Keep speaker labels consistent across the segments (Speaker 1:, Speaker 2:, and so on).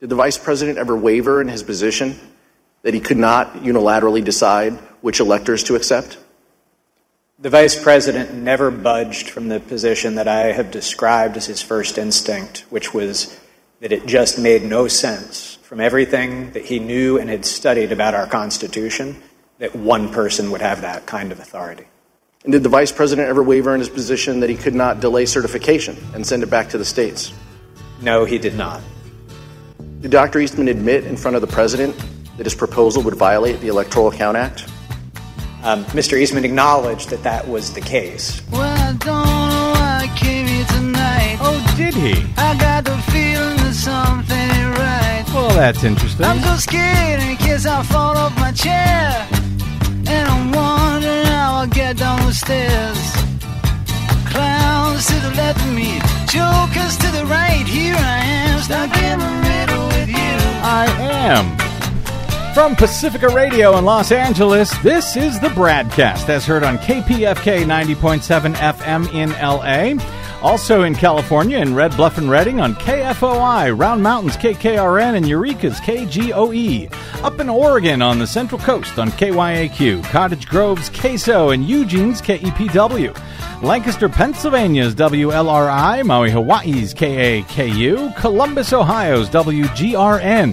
Speaker 1: Did the vice president ever waver in his position that he could not unilaterally decide which electors to accept?
Speaker 2: The vice president never budged from the position that I have described as his first instinct, which was that it just made no sense from everything that he knew and had studied about our Constitution that one person would have that kind of authority.
Speaker 1: And did the vice president ever waver in his position that he could not delay certification and send it back to the states?
Speaker 2: No, he did not.
Speaker 1: Did Dr. Eastman admit in front of the president that his proposal would violate the Electoral Count Act?
Speaker 2: Um, Mr. Eastman acknowledged that that was the case.
Speaker 3: Well, I don't know why I came here tonight.
Speaker 4: Oh, did he?
Speaker 3: I got the feeling that something ain't right.
Speaker 4: Well, that's interesting.
Speaker 3: I'm so scared in case I fall off my chair. And I'm wondering how I'll get down the stairs. Clowns to the left of me, jokers to the right. Here I am, stuck in the middle with you.
Speaker 4: I am. From Pacifica Radio in Los Angeles, this is the BradCast as heard on KPFK 90.7 FM in LA. Also in California, in Red Bluff and Redding on KFOI, Round Mountains KKRN, and Eureka's KGOE. Up in Oregon on the Central Coast on KYAQ, Cottage Grove's KSO, and Eugene's KEPW. Lancaster, Pennsylvania's WLRI, Maui, Hawaii's KAKU, Columbus, Ohio's WGRN.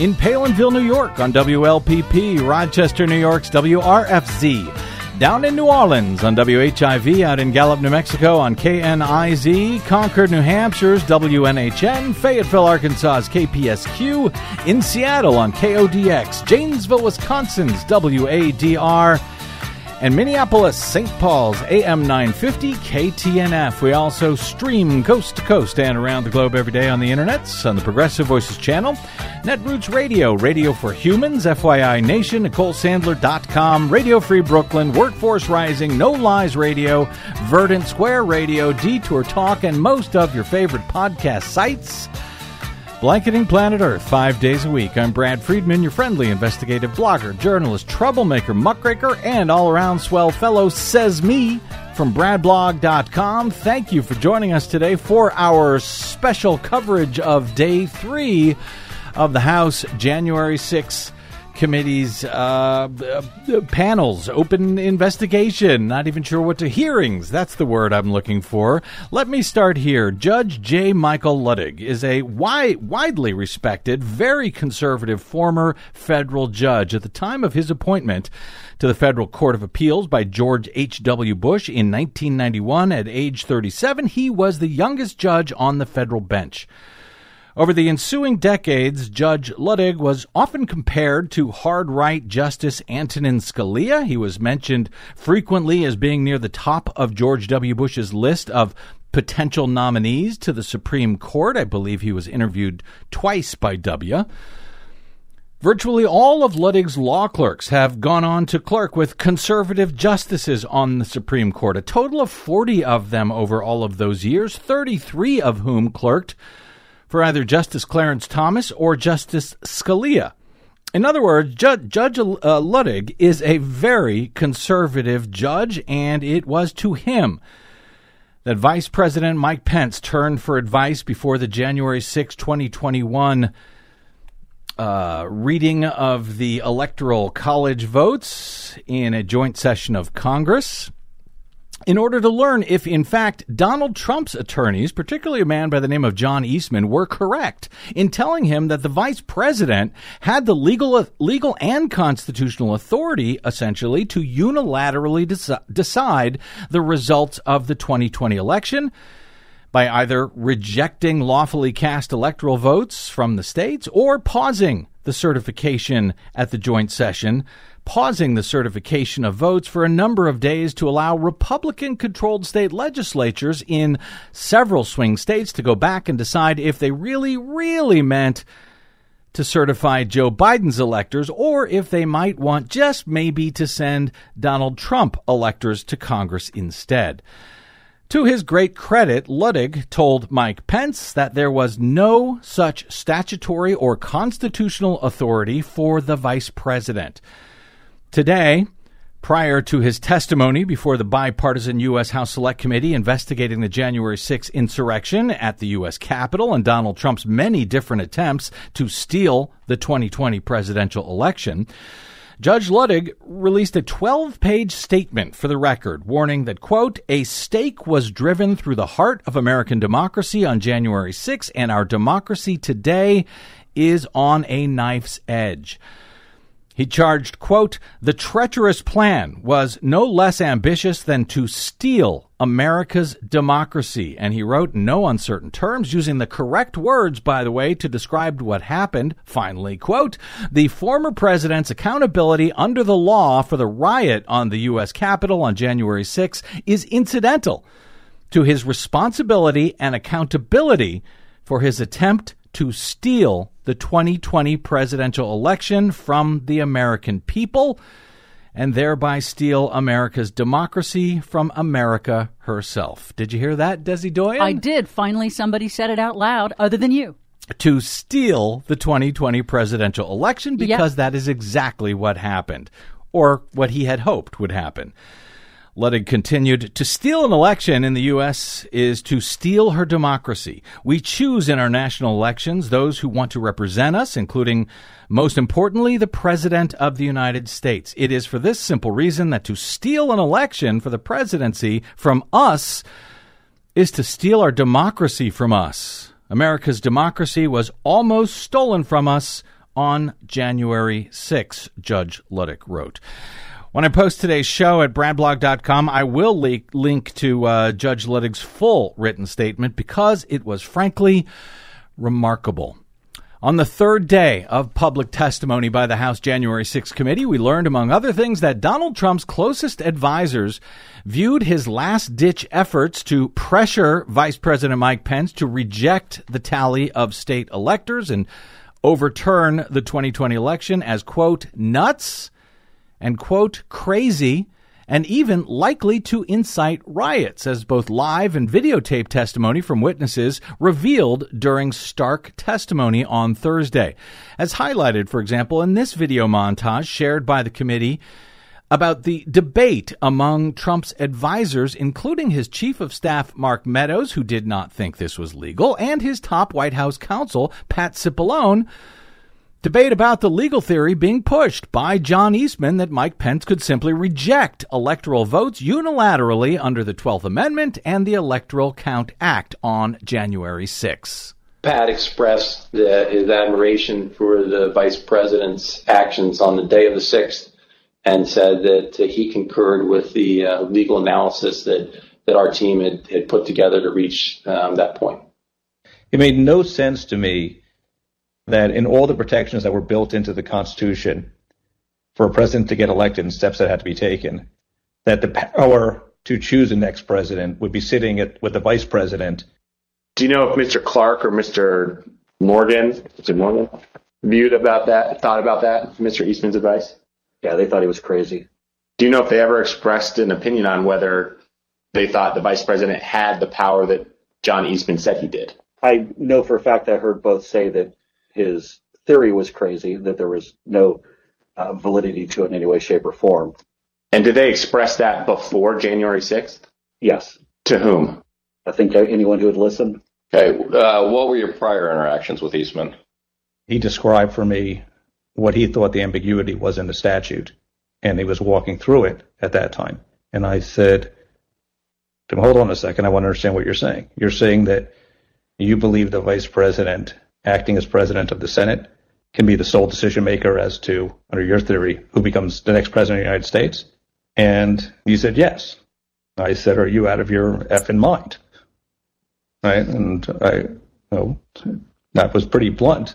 Speaker 4: In Palenville, New York on WLPP, Rochester, New York's WRFZ. Down in New Orleans on WHIV, out in Gallup, New Mexico on KNIZ, Concord, New Hampshire's WNHN, Fayetteville, Arkansas's KPSQ, in Seattle on KODX, Janesville, Wisconsin's WADR, and Minneapolis, St. Paul's AM 950 KTNF. We also stream coast to coast and around the globe every day on the internets on the Progressive Voices channel, Netroots Radio, Radio for Humans, FYI Nation, NicoleSandler.com, Radio Free Brooklyn, Workforce Rising, No Lies Radio, Verdant Square Radio, Detour Talk, and most of your favorite podcast sites. Blanketing Planet Earth five days a week. I'm Brad Friedman, your friendly investigative blogger, journalist, troublemaker, muckraker, and all around swell fellow, says me from BradBlog.com. Thank you for joining us today for our special coverage of day three of the House January 6th committee's uh, uh, panels, open investigation, not even sure what to hearings. That's the word I'm looking for. Let me start here. Judge J. Michael Luttig is a wi- widely respected, very conservative former federal judge. At the time of his appointment to the Federal Court of Appeals by George H.W. Bush in 1991 at age 37, he was the youngest judge on the federal bench. Over the ensuing decades, Judge Luttig was often compared to hard right Justice Antonin Scalia. He was mentioned frequently as being near the top of George W. Bush's list of potential nominees to the Supreme Court. I believe he was interviewed twice by W. Virtually all of Luttig's law clerks have gone on to clerk with conservative justices on the Supreme Court, a total of 40 of them over all of those years, 33 of whom clerked for either Justice Clarence Thomas or Justice Scalia. In other words, Ju- Judge uh, Luttig is a very conservative judge, and it was to him that Vice President Mike Pence turned for advice before the January 6, 2021 uh, reading of the Electoral College votes in a joint session of Congress in order to learn if, in fact, Donald Trump's attorneys, particularly a man by the name of John Eastman, were correct in telling him that the vice president had the legal, legal and constitutional authority, essentially, to unilaterally deci- decide the results of the 2020 election by either rejecting lawfully cast electoral votes from the states or pausing the certification at the joint session pausing the certification of votes for a number of days to allow Republican controlled state legislatures in several swing states to go back and decide if they really, really meant to certify Joe Biden's electors or if they might want just maybe to send Donald Trump electors to Congress instead. To his great credit, Luttig told Mike Pence that there was no such statutory or constitutional authority for the vice president. Today, Prior to his testimony before the bipartisan U.S. House Select Committee investigating the January 6 insurrection at the U.S. Capitol and Donald Trump's many different attempts to steal the 2020 presidential election, Judge Luttig released a 12 page statement for the record, warning that, quote, a stake was driven through the heart of American democracy on January 6, and our democracy today is on a knife's edge. He charged, quote, the treacherous plan was no less ambitious than to steal America's democracy. And he wrote in no uncertain terms, using the correct words, by the way, to describe what happened. Finally, quote, the former president's accountability under the law for the riot on the U.S. Capitol on January 6 is incidental to his responsibility and accountability for his attempt to steal the 2020 presidential election from the American people and thereby steal America's democracy from America herself. Did you hear that, Desi Doyen?
Speaker 5: I did. Finally, somebody said it out loud other than you.
Speaker 4: To steal the 2020 presidential election because
Speaker 5: Yep.
Speaker 4: that is exactly what happened, or what he had hoped would happen. Luttig continued, To steal an election in the U.S. is to steal her democracy. We choose in our national elections those who want to represent us, including, most importantly, the President of the United States. It is for this simple reason that to steal an election for the presidency from us is to steal our democracy from us. America's democracy was almost stolen from us on January 6, Judge Luttig wrote. When I post today's show at bradblog.com, I will le- link to uh, Judge Luttig's full written statement because it was frankly remarkable. On the third day of public testimony by the House January 6 committee, we learned, among other things, that Donald Trump's closest advisors viewed his last ditch efforts to pressure Vice President Mike Pence to reject the tally of state electors and overturn the 2020 election as, quote, nuts and, quote, crazy and even likely to incite riots, as both live and videotape testimony from witnesses revealed during stark testimony on Thursday. As highlighted, for example, in this video montage shared by the committee about the debate among Trump's advisors, including his chief of staff, Mark Meadows, who did not think this was legal, and his top White House counsel, Pat Cipollone, Debate about the legal theory being pushed by John Eastman that Mike Pence could simply reject electoral votes unilaterally under the 12th Amendment and the Electoral Count Act on January 6.
Speaker 6: Pat expressed the, his admiration for the vice president's actions on the day of the 6th and said that uh, he concurred with the uh, legal analysis that, that our team had, had put together to reach um, that point.
Speaker 7: It made no sense to me that in all the protections that were built into the Constitution for a president to get elected and steps that had to be taken, that the power to choose the next president would be sitting at, with the vice president.
Speaker 8: Do you know if Mr. Clark or Mr. Morgan, Mr. Morgan, viewed about that, thought about that, Mr. Eastman's advice?
Speaker 9: Yeah, they thought he was crazy.
Speaker 8: Do you know if they ever expressed an opinion on whether they thought the vice president had the power that John Eastman said he did?
Speaker 9: I know for a fact I heard both say that his theory was crazy, that there was no uh, validity to it in any way, shape, or form.
Speaker 8: And did they express that before January 6th?
Speaker 9: Yes,
Speaker 8: To whom?
Speaker 9: I think anyone who would listen.
Speaker 10: Okay, uh, what were your prior interactions with Eastman?
Speaker 7: He described for me what he thought the ambiguity was in the statute, and he was walking through it at that time. And I said, hold on a second, I want to understand what you're saying. You're saying that you believe the vice president, acting as president of the Senate, can be the sole decision maker as to, under your theory, who becomes the next president of the United States? And he said, yes. I said, are you out of your effing mind? Right? And I, no, that was pretty blunt.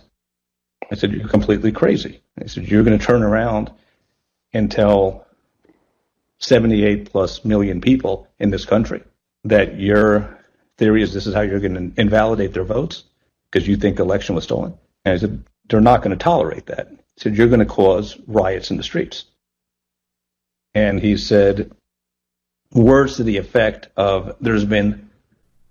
Speaker 7: I said, you're completely crazy. I said, you're going to turn around and tell 78 plus million people in this country that your theory is this is how you're going to invalidate their votes because you think the election was stolen. And I said, they're not going to tolerate that. He said, you're going to cause riots in the streets. And he said, words to the effect of there's been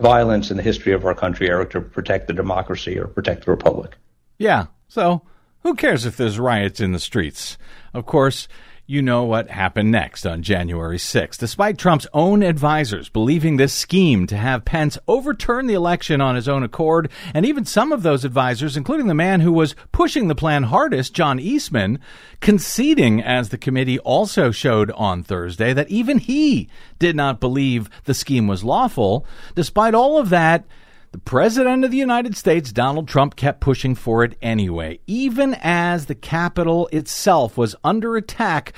Speaker 7: violence in the history of our country, Eric, to protect the democracy or protect the republic.
Speaker 4: Yeah, so who cares if there's riots in the streets? Of course, you know what happened next on January 6th. Despite Trump's own advisors believing this scheme to have Pence overturn the election on his own accord, and even some of those advisors, including the man who was pushing the plan hardest, John Eastman, conceding, as the committee also showed on Thursday, that even he did not believe the scheme was lawful. Despite all of that, the President of the United States, Donald Trump, kept pushing for it anyway, even as the Capitol itself was under attack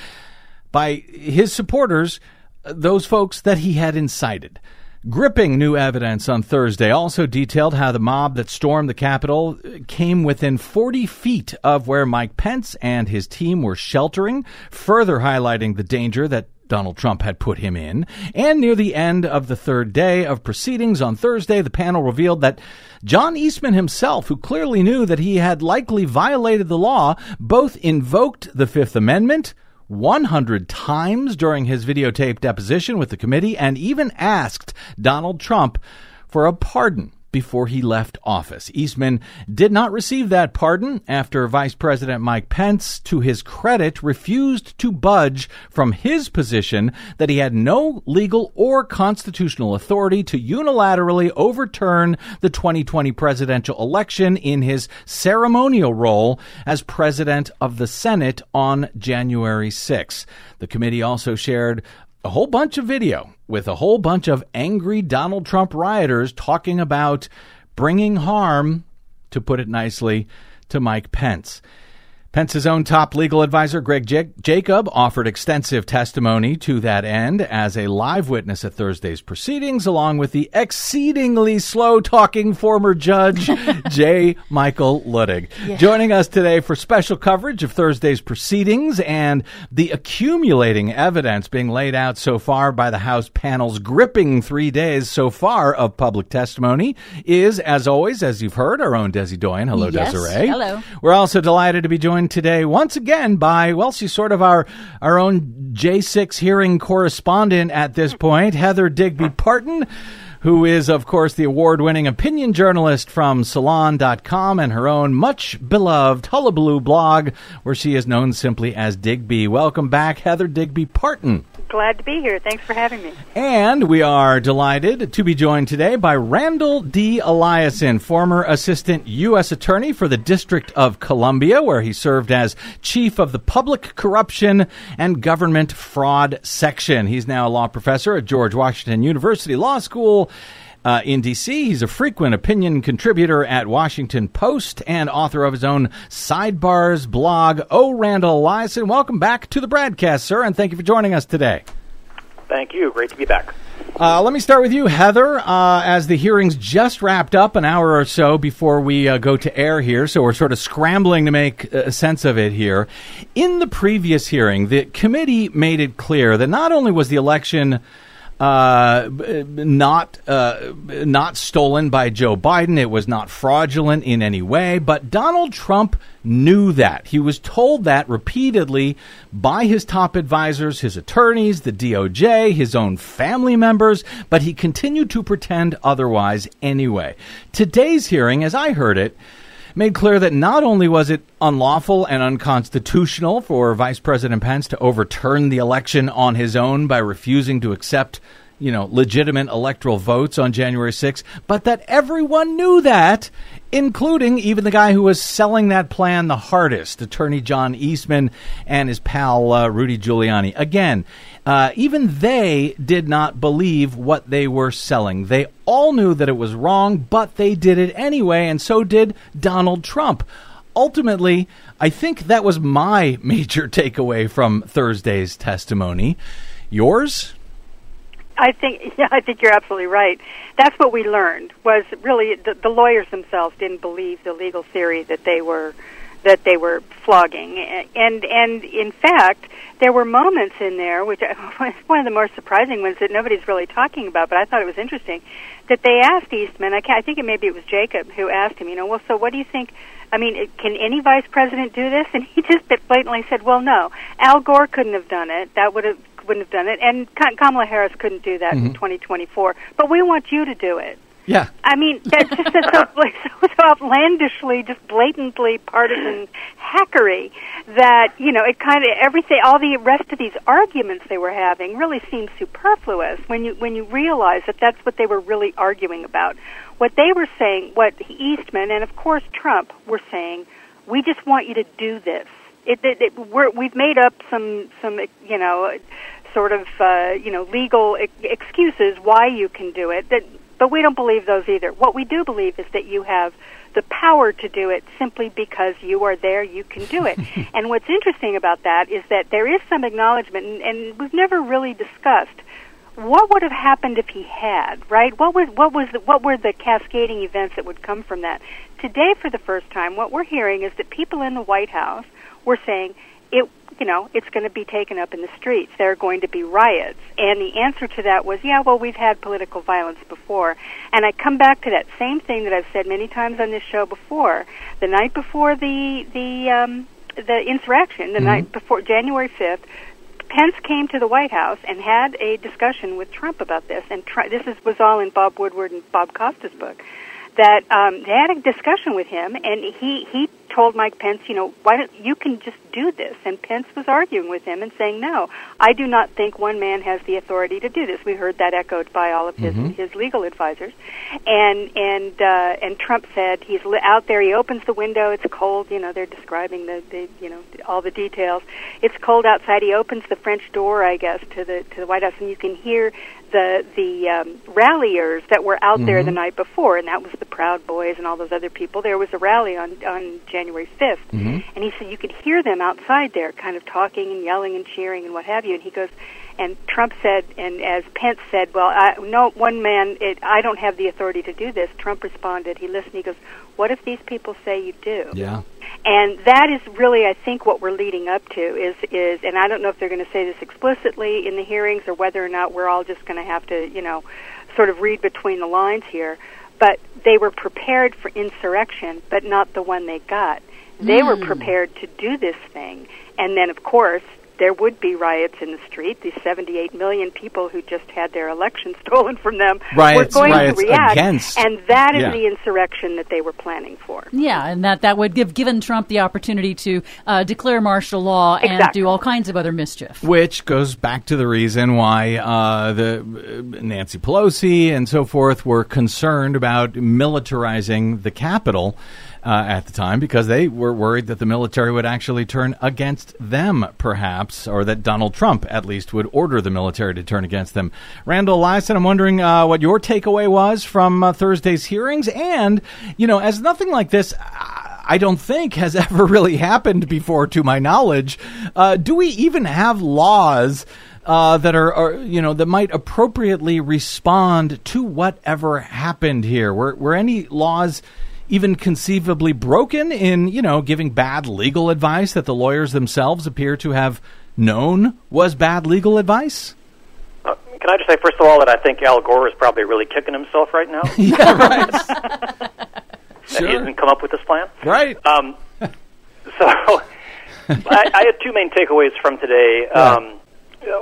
Speaker 4: by his supporters, those folks that he had incited. Gripping new evidence on Thursday also detailed how the mob that stormed the Capitol came within 40 feet of where Mike Pence and his team were sheltering, further highlighting the danger that Donald Trump had put him in. And near the end of the third day of proceedings on Thursday, the panel revealed that John Eastman himself, who clearly knew that he had likely violated the law, both invoked the Fifth Amendment 100 times during his videotaped deposition with the committee and even asked Donald Trump for a pardon before he left office. Eastman did not receive that pardon after Vice President Mike Pence, to his credit, refused to budge from his position that he had no legal or constitutional authority to unilaterally overturn the 2020 presidential election in his ceremonial role as president of the Senate on January 6. The committee also shared a whole bunch of video with a whole bunch of angry Donald Trump rioters talking about bringing harm, to put it nicely, to Mike Pence. Pence's own top legal advisor, Greg Jacob, offered extensive testimony to that end as a live witness at Thursday's proceedings, along with the exceedingly slow talking former judge, J. Michael Luttig. Yeah. Joining us today for special coverage of Thursday's proceedings and the accumulating evidence being laid out so far by the House panel's gripping three days so far of public testimony is, as always, as you've heard, our own Desi Doyen. Hello,
Speaker 5: yes.
Speaker 4: Desiree.
Speaker 5: Hello.
Speaker 4: We're also delighted to be joined today once again by, well, she's sort of our, our own J6 hearing correspondent at this point, Heather Digby Parton who is, of course, the award winning opinion journalist from Salon.com and her own much beloved Hullabaloo blog, where she is known simply as Digby. Welcome back, Heather Digby Parton.
Speaker 11: Glad to be here. Thanks for having me.
Speaker 4: And we are delighted to be joined today by Randall D. Eliason, former assistant U.S. attorney for the District of Columbia, where he served as chief of the Public Corruption and Government Fraud Section. He's now a law professor at George Washington University Law School. Uh, in D.C., he's a frequent opinion contributor at Washington Post and author of his own Sidebars blog. Oh, Randall Eliason, welcome back to the BradCast, sir, and thank you for joining us today.
Speaker 12: Thank you. Great to be back.
Speaker 4: Uh, let me start with you, Heather. Uh, as the hearings just wrapped up an hour or so before we uh, go to air here, so we're sort of scrambling to make a sense of it here. In the previous hearing, the committee made it clear that not only was the election uh, not uh, not stolen by Joe Biden. It was not fraudulent in any way. But Donald Trump knew that. He was told that repeatedly by his top advisors, his attorneys, the DOJ, his own family members. But he continued to pretend otherwise anyway. Today's hearing, as I heard it made clear that not only was it unlawful and unconstitutional for Vice President Pence to overturn the election on his own by refusing to accept you know, legitimate electoral votes on January 6th, but that everyone knew that, including even the guy who was selling that plan the hardest, Attorney John Eastman and his pal uh, Rudy Giuliani. Again, uh, even they did not believe what they were selling. They all knew that it was wrong, but they did it anyway, and so did Donald Trump. Ultimately, I think that was my major takeaway from Thursday's testimony. Yours?
Speaker 11: I think yeah, I think you're absolutely right. That's what we learned was really the, the lawyers themselves didn't believe the legal theory that they were that they were flogging, and and in fact there were moments in there, which one of the more surprising ones that nobody's really talking about, but I thought it was interesting, that they asked Eastman. I, I think it maybe it was Jacob who asked him. You know, well, so what do you think? I mean, can any vice president do this? And he just blatantly said, "Well, no. Al Gore couldn't have done it. That would have wouldn't have done it, and Kamala Harris couldn't do that mm-hmm. in 2024. But we want you to do it."
Speaker 4: Yeah.
Speaker 11: I mean, that's just so, so, so outlandishly, just blatantly partisan hackery that you know it kind of everything, all the rest of these arguments they were having really seemed superfluous when you when you realize that that's what they were really arguing about. What they were saying, what Eastman and of course Trump were saying, we just want you to do this. It, it, it we're, we've made up some some you know sort of uh, you know legal ex- excuses why you can do it. That, but we don't believe those either. What we do believe is that you have the power to do it simply because you are there, you can do it. and what's interesting about that is that there is some acknowledgement, and, and we've never really discussed what would have happened if he had, right? What was what was the, what were the cascading events that would come from that? Today, for the first time, what we're hearing is that people in the White House were saying it you know, it's going to be taken up in the streets. There are going to be riots. And the answer to that was, yeah, well, we've had political violence before. And I come back to that same thing that I've said many times on this show before. The night before the the um, the insurrection, the mm-hmm. night before January fifth, Pence came to the White House and had a discussion with Trump about this. And tr- this is, was all in Bob Woodward and Bob Costa's book. That um, they had a discussion with him, and he he told Mike Pence, you know, why don't you can just do this? And Pence was arguing with him and saying, no, I do not think one man has the authority to do this. We heard that echoed by all of his mm-hmm. his legal advisors, and and uh, and Trump said he's out there. He opens the window. It's cold. You know, they're describing the, the you know all the details. It's cold outside. He opens the French door, I guess, to the to the White House, and you can hear the the um, ralliers that were out mm-hmm. there the mm-hmm. night before, and that was the Proud Boys and all those other people. There was a rally on on January 5th, mm-hmm. and he said you could hear them outside there, kind of talking and yelling and cheering and what have you. And he goes, and Trump said, and as Pence said, well, I, no one man, it, I don't have the authority to do this. Trump responded. He listened. He goes, what if these people say you do?
Speaker 4: Yeah
Speaker 11: and that is really, I think, what we're leading up to is is, and I don't know if they're going to say this explicitly in the hearings or whether or not we're all just going to have to, you know, sort of read between the lines here. But they were prepared for insurrection, but not the one they got. They mm. were hmm. prepared to do this thing, and then, of course, there would be riots in the street. These 78 million people who just had their election stolen from them
Speaker 4: riots,
Speaker 11: were going
Speaker 4: riots
Speaker 11: to react,
Speaker 4: against.
Speaker 11: and that is
Speaker 4: yeah.
Speaker 11: the insurrection that they were planning for.
Speaker 5: Yeah, and that that would give given Trump the opportunity to uh, declare martial law
Speaker 11: exactly.
Speaker 5: and do all kinds of other mischief.
Speaker 4: Which goes back to the reason why uh, the uh, Nancy Pelosi and so forth were concerned about militarizing the Capitol uh, at the time because they were worried that the military would actually turn against them, perhaps, or that Donald Trump at least would order the military to turn against them. Randall Eliason, I'm wondering uh, what your takeaway was from uh, Thursday's hearings, and you know, as nothing like this. I don't think has ever really happened before, to my knowledge. Uh, do we even have laws uh, that are, are, you know, that might appropriately respond to whatever happened here? Were, were any laws even conceivably broken in, you know, giving bad legal advice that the lawyers themselves appear to have known was bad legal advice?
Speaker 12: Uh, can I just say, first of all, that I think Al Gore is probably really kicking himself right now?
Speaker 4: yeah, right.
Speaker 12: sure. he hasn't come up with this plan.
Speaker 4: Right.
Speaker 12: Um, so I, I, had two main takeaways from today. Um,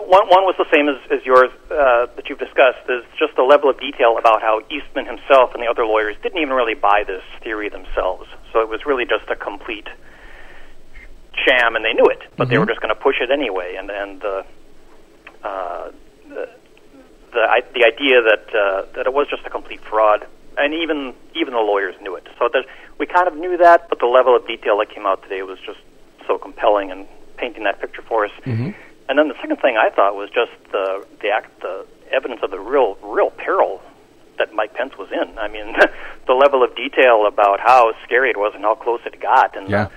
Speaker 12: one, one was the same as, as yours uh, that you've discussed. Is just the level of detail about how Eastman himself and the other lawyers didn't even really buy this theory themselves. So it was really just a complete sham, and they knew it, but mm-hmm. they were just going to push it anyway. And and the uh, the the, the idea that uh, that it was just a complete fraud, and even even the lawyers knew it. So we kind of knew that, but the level of detail that came out today was just so compelling and painting that picture for us.
Speaker 4: Mm-hmm.
Speaker 12: And then the second thing I thought was just the the act, the evidence of the real real peril that Mike Pence was in. I mean, the level of detail about how scary it was and how close it got, and
Speaker 4: yeah.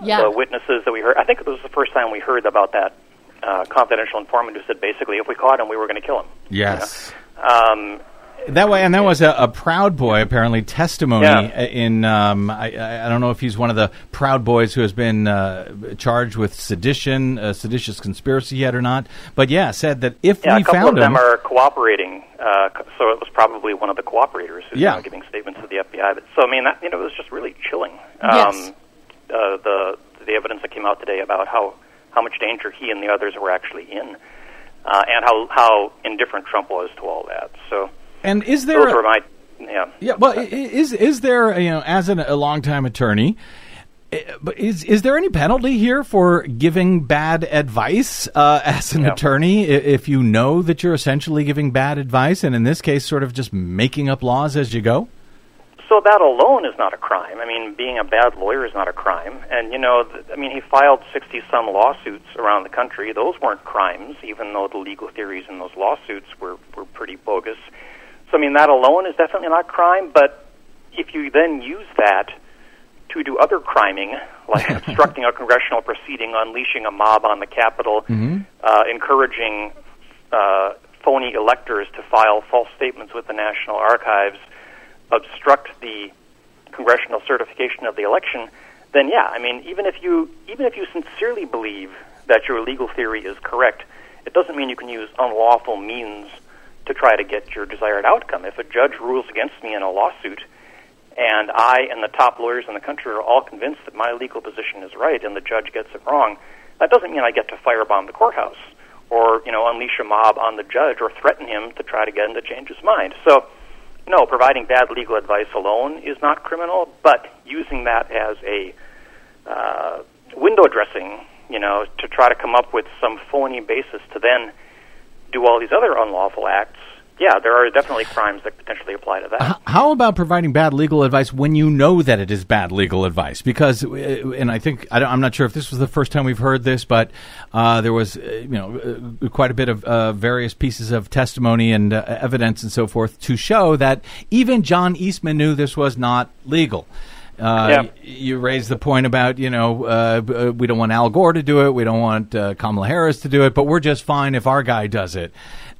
Speaker 12: the,
Speaker 5: yeah.
Speaker 12: the witnesses that we heard. I think it was the first time we heard about that uh, confidential informant who said basically, if we caught him, we were going to kill him.
Speaker 4: Yes.
Speaker 12: You know? um,
Speaker 4: that way, and that was a, a Proud Boy apparently testimony
Speaker 12: yeah.
Speaker 4: in. Um, I, I don't know if he's one of the Proud Boys who has been uh, charged with sedition, uh, seditious conspiracy yet or not. But yeah, said that if
Speaker 12: yeah,
Speaker 4: we
Speaker 12: a couple
Speaker 4: found
Speaker 12: of them
Speaker 4: him,
Speaker 12: are cooperating. Uh, so it was probably one of the cooperators who's
Speaker 4: yeah.
Speaker 12: giving statements to the FBI. But, so I mean, that you know, it was just really chilling.
Speaker 5: Um,
Speaker 12: yes. Uh, the the evidence that came out today about how how much danger he and the others were actually in, uh, and how how indifferent Trump was to all that. So.
Speaker 4: And is there
Speaker 12: those
Speaker 4: a,
Speaker 12: were my yeah.
Speaker 4: Yeah. Well, is is there you know as an, a longtime attorney? eh, But is is there any penalty here for giving bad advice uh, as an attorney if you know that you're essentially giving bad advice, and in this case, sort of just making up laws as you go?
Speaker 12: So that alone is not a crime. I mean, being a bad lawyer is not a crime. And you know, th- I mean, he filed 60 some lawsuits around the country. Those weren't crimes, even though the legal theories in those lawsuits were were pretty bogus. So I mean, that alone is definitely not crime, but if you then use that to do other criming, like obstructing a congressional proceeding, unleashing a mob on the Capitol, uh, encouraging uh, phony electors to file false statements with the National Archives, obstruct the congressional certification of the election, then yeah, I mean, even if you even if you sincerely believe that your legal theory is correct, it doesn't mean you can use unlawful means to try to get your desired outcome. If a judge rules against me in a lawsuit, and I and the top lawyers in the country are all convinced that my legal position is right, and the judge gets it wrong, that doesn't mean I get to firebomb the courthouse or you know unleash a mob on the judge or threaten him to try to get him to change his mind. So, no, providing bad legal advice alone is not criminal, but using that as a uh, window dressing, you know, to try to come up with some phony basis to then do all these other unlawful acts. Yeah, there are definitely crimes that potentially apply to that.
Speaker 4: How about providing bad legal advice when you know that it is bad legal advice? Because, uh, and I think I am not sure if this was the first time we've heard this, but uh, there was, uh, you know, uh, quite a bit of uh, various pieces of testimony and uh, evidence and so forth to show that even John Eastman knew this was not legal. Uh. You raised the point about, you know, uh, uh, we don't want Al Gore to do it, we don't want uh, Kamala Harris to do it, but we're just fine if our guy does it.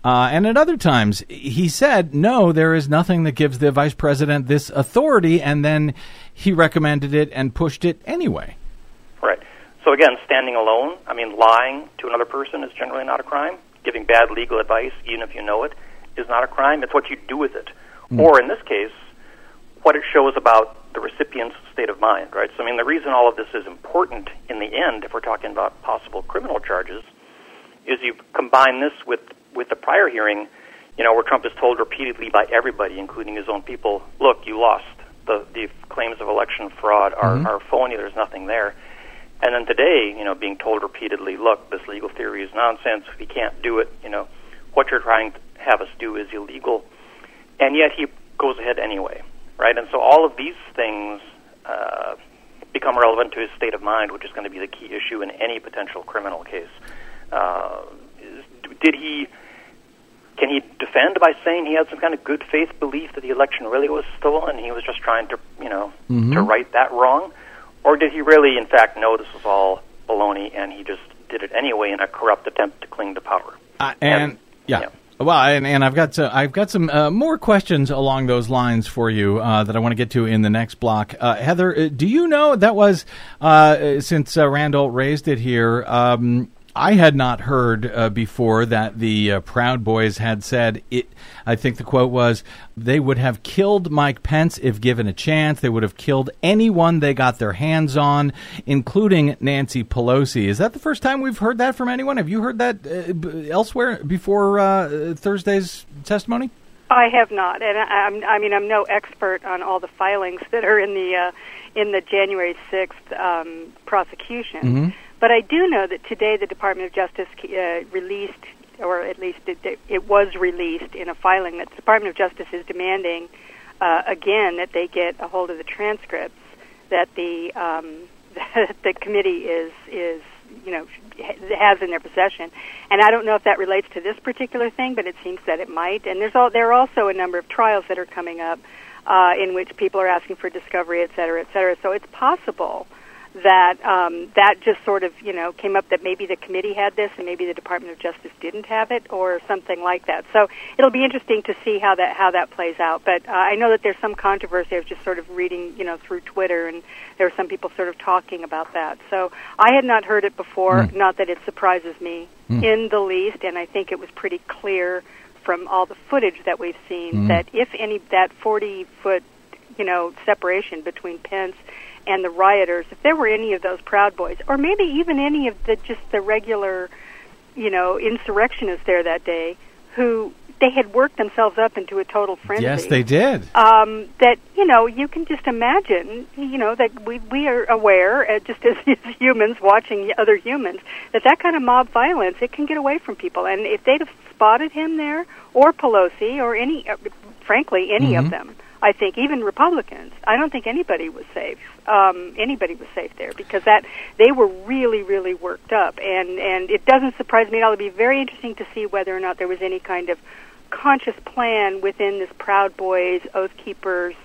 Speaker 4: Uh, and at other times, he said, no, there is nothing that gives the vice president this authority, and then he recommended it and pushed it anyway.
Speaker 12: Right. So again, standing alone, I mean, lying to another person is generally not a crime. Giving bad legal advice, even if you know it, is not a crime. It's what you do with it. Or in this case, what it shows about the recipient's state of mind, right? So, I mean, the reason all of this is important in the end, if we're talking about possible criminal charges, is you combine this with with the prior hearing, you know, where Trump is told repeatedly by everybody, including his own people, "Look, you lost. The the claims of election fraud are mm-hmm. are phony. There's nothing there." And then today, you know, being told repeatedly, "Look, this legal theory is nonsense. We can't do it. You know, what you're trying to have us do is illegal." And yet he goes ahead anyway, right? And so all of these things uh, become relevant to his state of mind, which is going to be the key issue in any potential criminal case. Uh, is, did he? Can he defend by saying he had some kind of good faith belief that the election really was stolen and he was just trying to, you know, to right that wrong? Or did he really, in fact, know this was all baloney and he just did it anyway in a corrupt attempt to cling to power?
Speaker 4: Uh, and yeah. Well, and, and I've got uh, I've got some uh, more questions along those lines for you uh, that I want to get to in the next block. Uh, Heather, uh, do you know that was uh, since uh, Randall raised it here? Um, I had not heard uh, before that the uh, Proud Boys had said it. I think the quote was, "They would have killed Mike Pence if given a chance. They would have killed anyone they got their hands on, including Nancy Pelosi." Is that the first time we've heard that from anyone? Have you heard that uh, b- elsewhere before uh, Thursday's testimony?
Speaker 11: I have not, and I, I'm, I mean, I'm no expert on all the filings that are in the uh, in the January sixth um, prosecution.
Speaker 4: Mm-hmm.
Speaker 11: But I do know that today the Department of Justice uh, released, or at least it, it was released in a filing that the Department of Justice is demanding uh, again that they get a hold of the transcripts that the um, that the committee is is you know has in their possession. And I don't know if that relates to this particular thing, but it seems that it might. And there's all, there are also a number of trials that are coming up uh, in which people are asking for discovery, et cetera, et cetera. So it's possible that um, that just sort of you know came up that maybe the committee had this and maybe the Department of Justice didn't have it or something like that. So it'll be interesting to see how that how that plays out. But uh, I know that there's some controversy. I was just sort of reading you know through Twitter and there were some people sort of talking about that. So I had not heard it before.
Speaker 4: Mm.
Speaker 11: Not that it surprises me
Speaker 4: Mm.
Speaker 11: in the least, and I think it was pretty clear from all the footage that we've seen
Speaker 4: Mm.
Speaker 11: that if any that 40 foot you know separation between Pence and the rioters, if there were any of those Proud Boys, or maybe even any of the just the regular, you know, insurrectionists there that day, who they had worked themselves up into a total frenzy.
Speaker 4: Yes, they did.
Speaker 11: Um, that you know, you can just imagine, you know, that we we are aware, uh, just as, as humans watching other humans, that that kind of mob violence it can get away from people. And if they'd have spotted him there, or Pelosi, or any, uh, frankly, any
Speaker 4: Mm-hmm.
Speaker 11: of them, I think even Republicans, I don't think anybody was safe. Um, anybody was safe there because that they were really, really worked up, and and it doesn't surprise me at all. It'd be very interesting to see whether or not there was any kind of conscious plan within this Proud Boys, Oath Keepers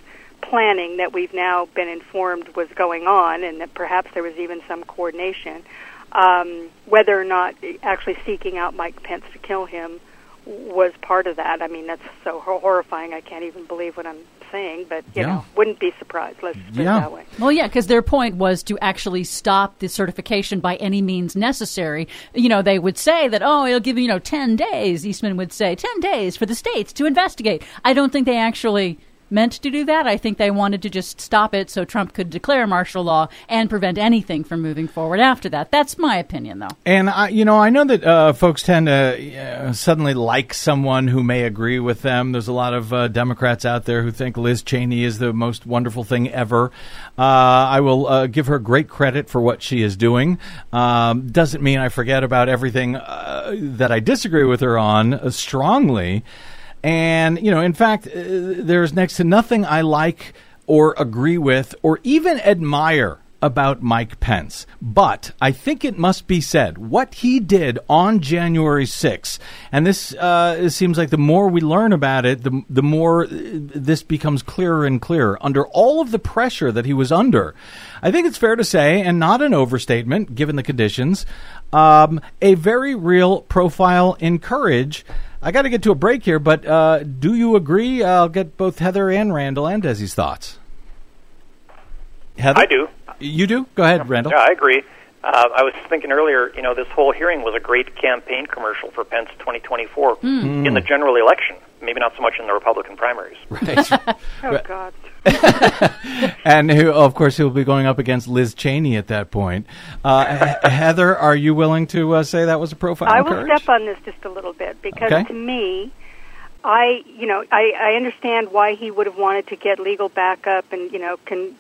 Speaker 11: planning that we've now been informed was going on, and that perhaps there was even some coordination. Um, whether or not actually seeking out Mike Pence to kill him was part of that. I mean, that's so horrifying. I can't even believe what I'm saying, but you
Speaker 5: Yeah.
Speaker 11: know, wouldn't be surprised. Let's put it that way.
Speaker 5: Well, yeah, because their point was to actually stop the certification by any means necessary. You know, they would say that, oh, it'll give you know ten days. Eastman would say ten days for the states to investigate. I don't think they actually meant to do that. I think they wanted to just stop it so Trump could declare martial law and prevent anything from moving forward after that. That's my opinion, though.
Speaker 4: And I, you know, I know that uh, folks tend to uh, suddenly like someone who may agree with them. There's a lot of uh, Democrats out there who think Liz Cheney is the most wonderful thing ever. Uh, I will uh, give her great credit for what she is doing. Um, doesn't mean I forget about everything uh, that I disagree with her on strongly. And you know, in fact, uh, there's next to nothing I like or agree with or even admire about Mike Pence. But I think it must be said what he did on January 6th, and this uh, seems like the more we learn about it, the, the more uh, this becomes clearer and clearer. Under all of the pressure that he was under, I think it's fair to say, and not an overstatement given the conditions, um, a very real profile in courage. I got to get to a break here, but uh, do you agree? I'll get both Heather and Randall and Desi's thoughts. Heather?
Speaker 12: I do.
Speaker 4: You do? Go ahead, Randall.
Speaker 12: Yeah, I agree. Uh, I was thinking earlier, you know, this whole hearing was a great campaign commercial for Pence 2024
Speaker 4: Hmm.
Speaker 12: in the general election. Maybe not so much in the Republican primaries.
Speaker 11: Oh God.
Speaker 4: and who, of course, he'll be going up against Liz Cheney at that point. Uh, Heather, are you willing to uh, say that was a profile?
Speaker 11: I will
Speaker 4: courage?
Speaker 11: step on this just a little bit because
Speaker 4: Okay.
Speaker 11: to me, I you know I, I understand why he would have wanted to get legal backup and you know con,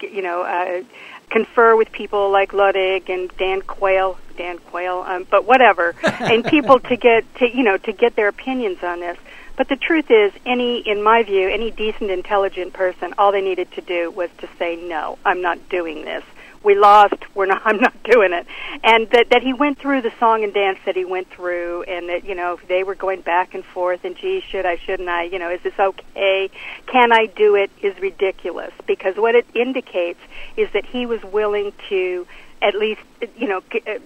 Speaker 11: you know uh, confer with people like Ludwig and Dan Quayle, Dan Quayle, um, but whatever, and people to get to you know to get their opinions on this. But the truth is, any, in my view, any decent, intelligent person, all they needed to do was to say, "No, I'm not doing this. We lost. We're not. I'm not doing it." And that that he went through the song and dance that he went through, and that you know they were going back and forth. And gee, should I? Shouldn't I? You know, is this okay? Can I do it? Is ridiculous because what it indicates is that he was willing to at least you know. Uh,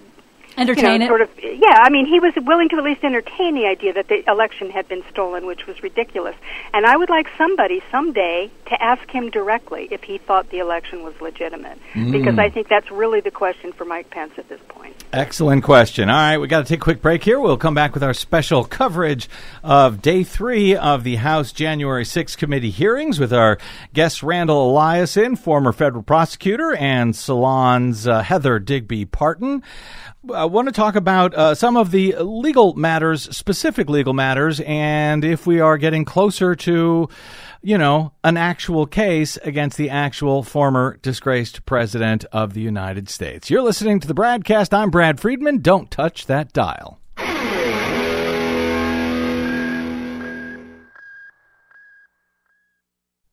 Speaker 5: Entertain
Speaker 11: you know,
Speaker 5: it.
Speaker 11: Sort of, yeah. I mean, he was willing to at least entertain the idea that the election had been stolen, which was ridiculous. And I would like somebody someday to ask him directly if he thought the election was legitimate,
Speaker 4: Mm.
Speaker 11: because I think that's really the question for Mike Pence at this point.
Speaker 4: Excellent question. All right, we got to take a quick break here. We'll come back with our special coverage of day three of the House January 6th committee hearings with our guest Randall Eliason, former federal prosecutor, and Salon's uh, Heather Digby Parton. I want to talk about uh, some of the legal matters, specific legal matters, and if we are getting closer to, you know, an actual case against the actual former disgraced president of the United States. You're listening to the BradCast. I'm Brad Friedman. Don't touch that dial.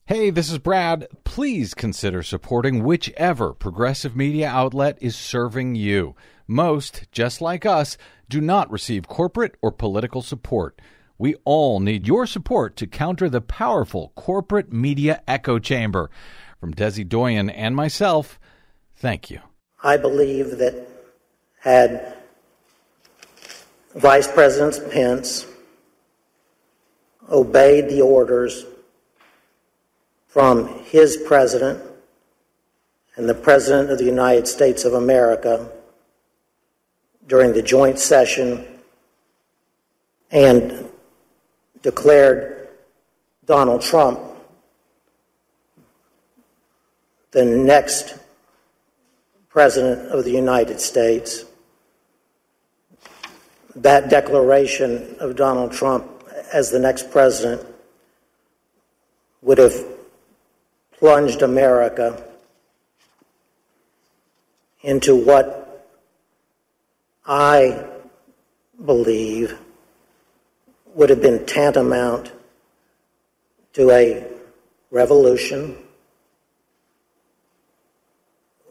Speaker 4: Hey, this is Brad. Please consider supporting whichever progressive media outlet is serving you. Most, just like us, do not receive corporate or political support. We all need your support to counter the powerful corporate media echo chamber. From Desi Doyen and myself, thank you.
Speaker 13: I believe that had Vice President Pence obeyed the orders from his president and the President of the United States of America during the joint session and declared Donald Trump the next President of the United States, that declaration of Donald Trump as the next president would have plunged America into what I believe would have been tantamount to a revolution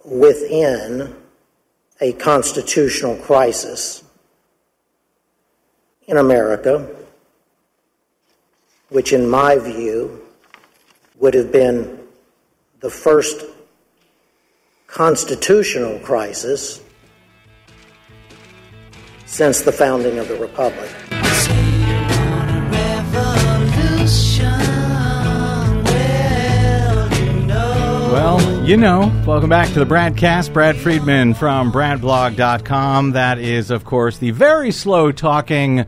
Speaker 13: within a constitutional crisis in America, which, in my view, would have been the first constitutional crisis since the founding of the Republic.
Speaker 4: Well, you know, welcome back to the BradCast. Brad Friedman from BradBlog.com. That is, of course, the very slow talking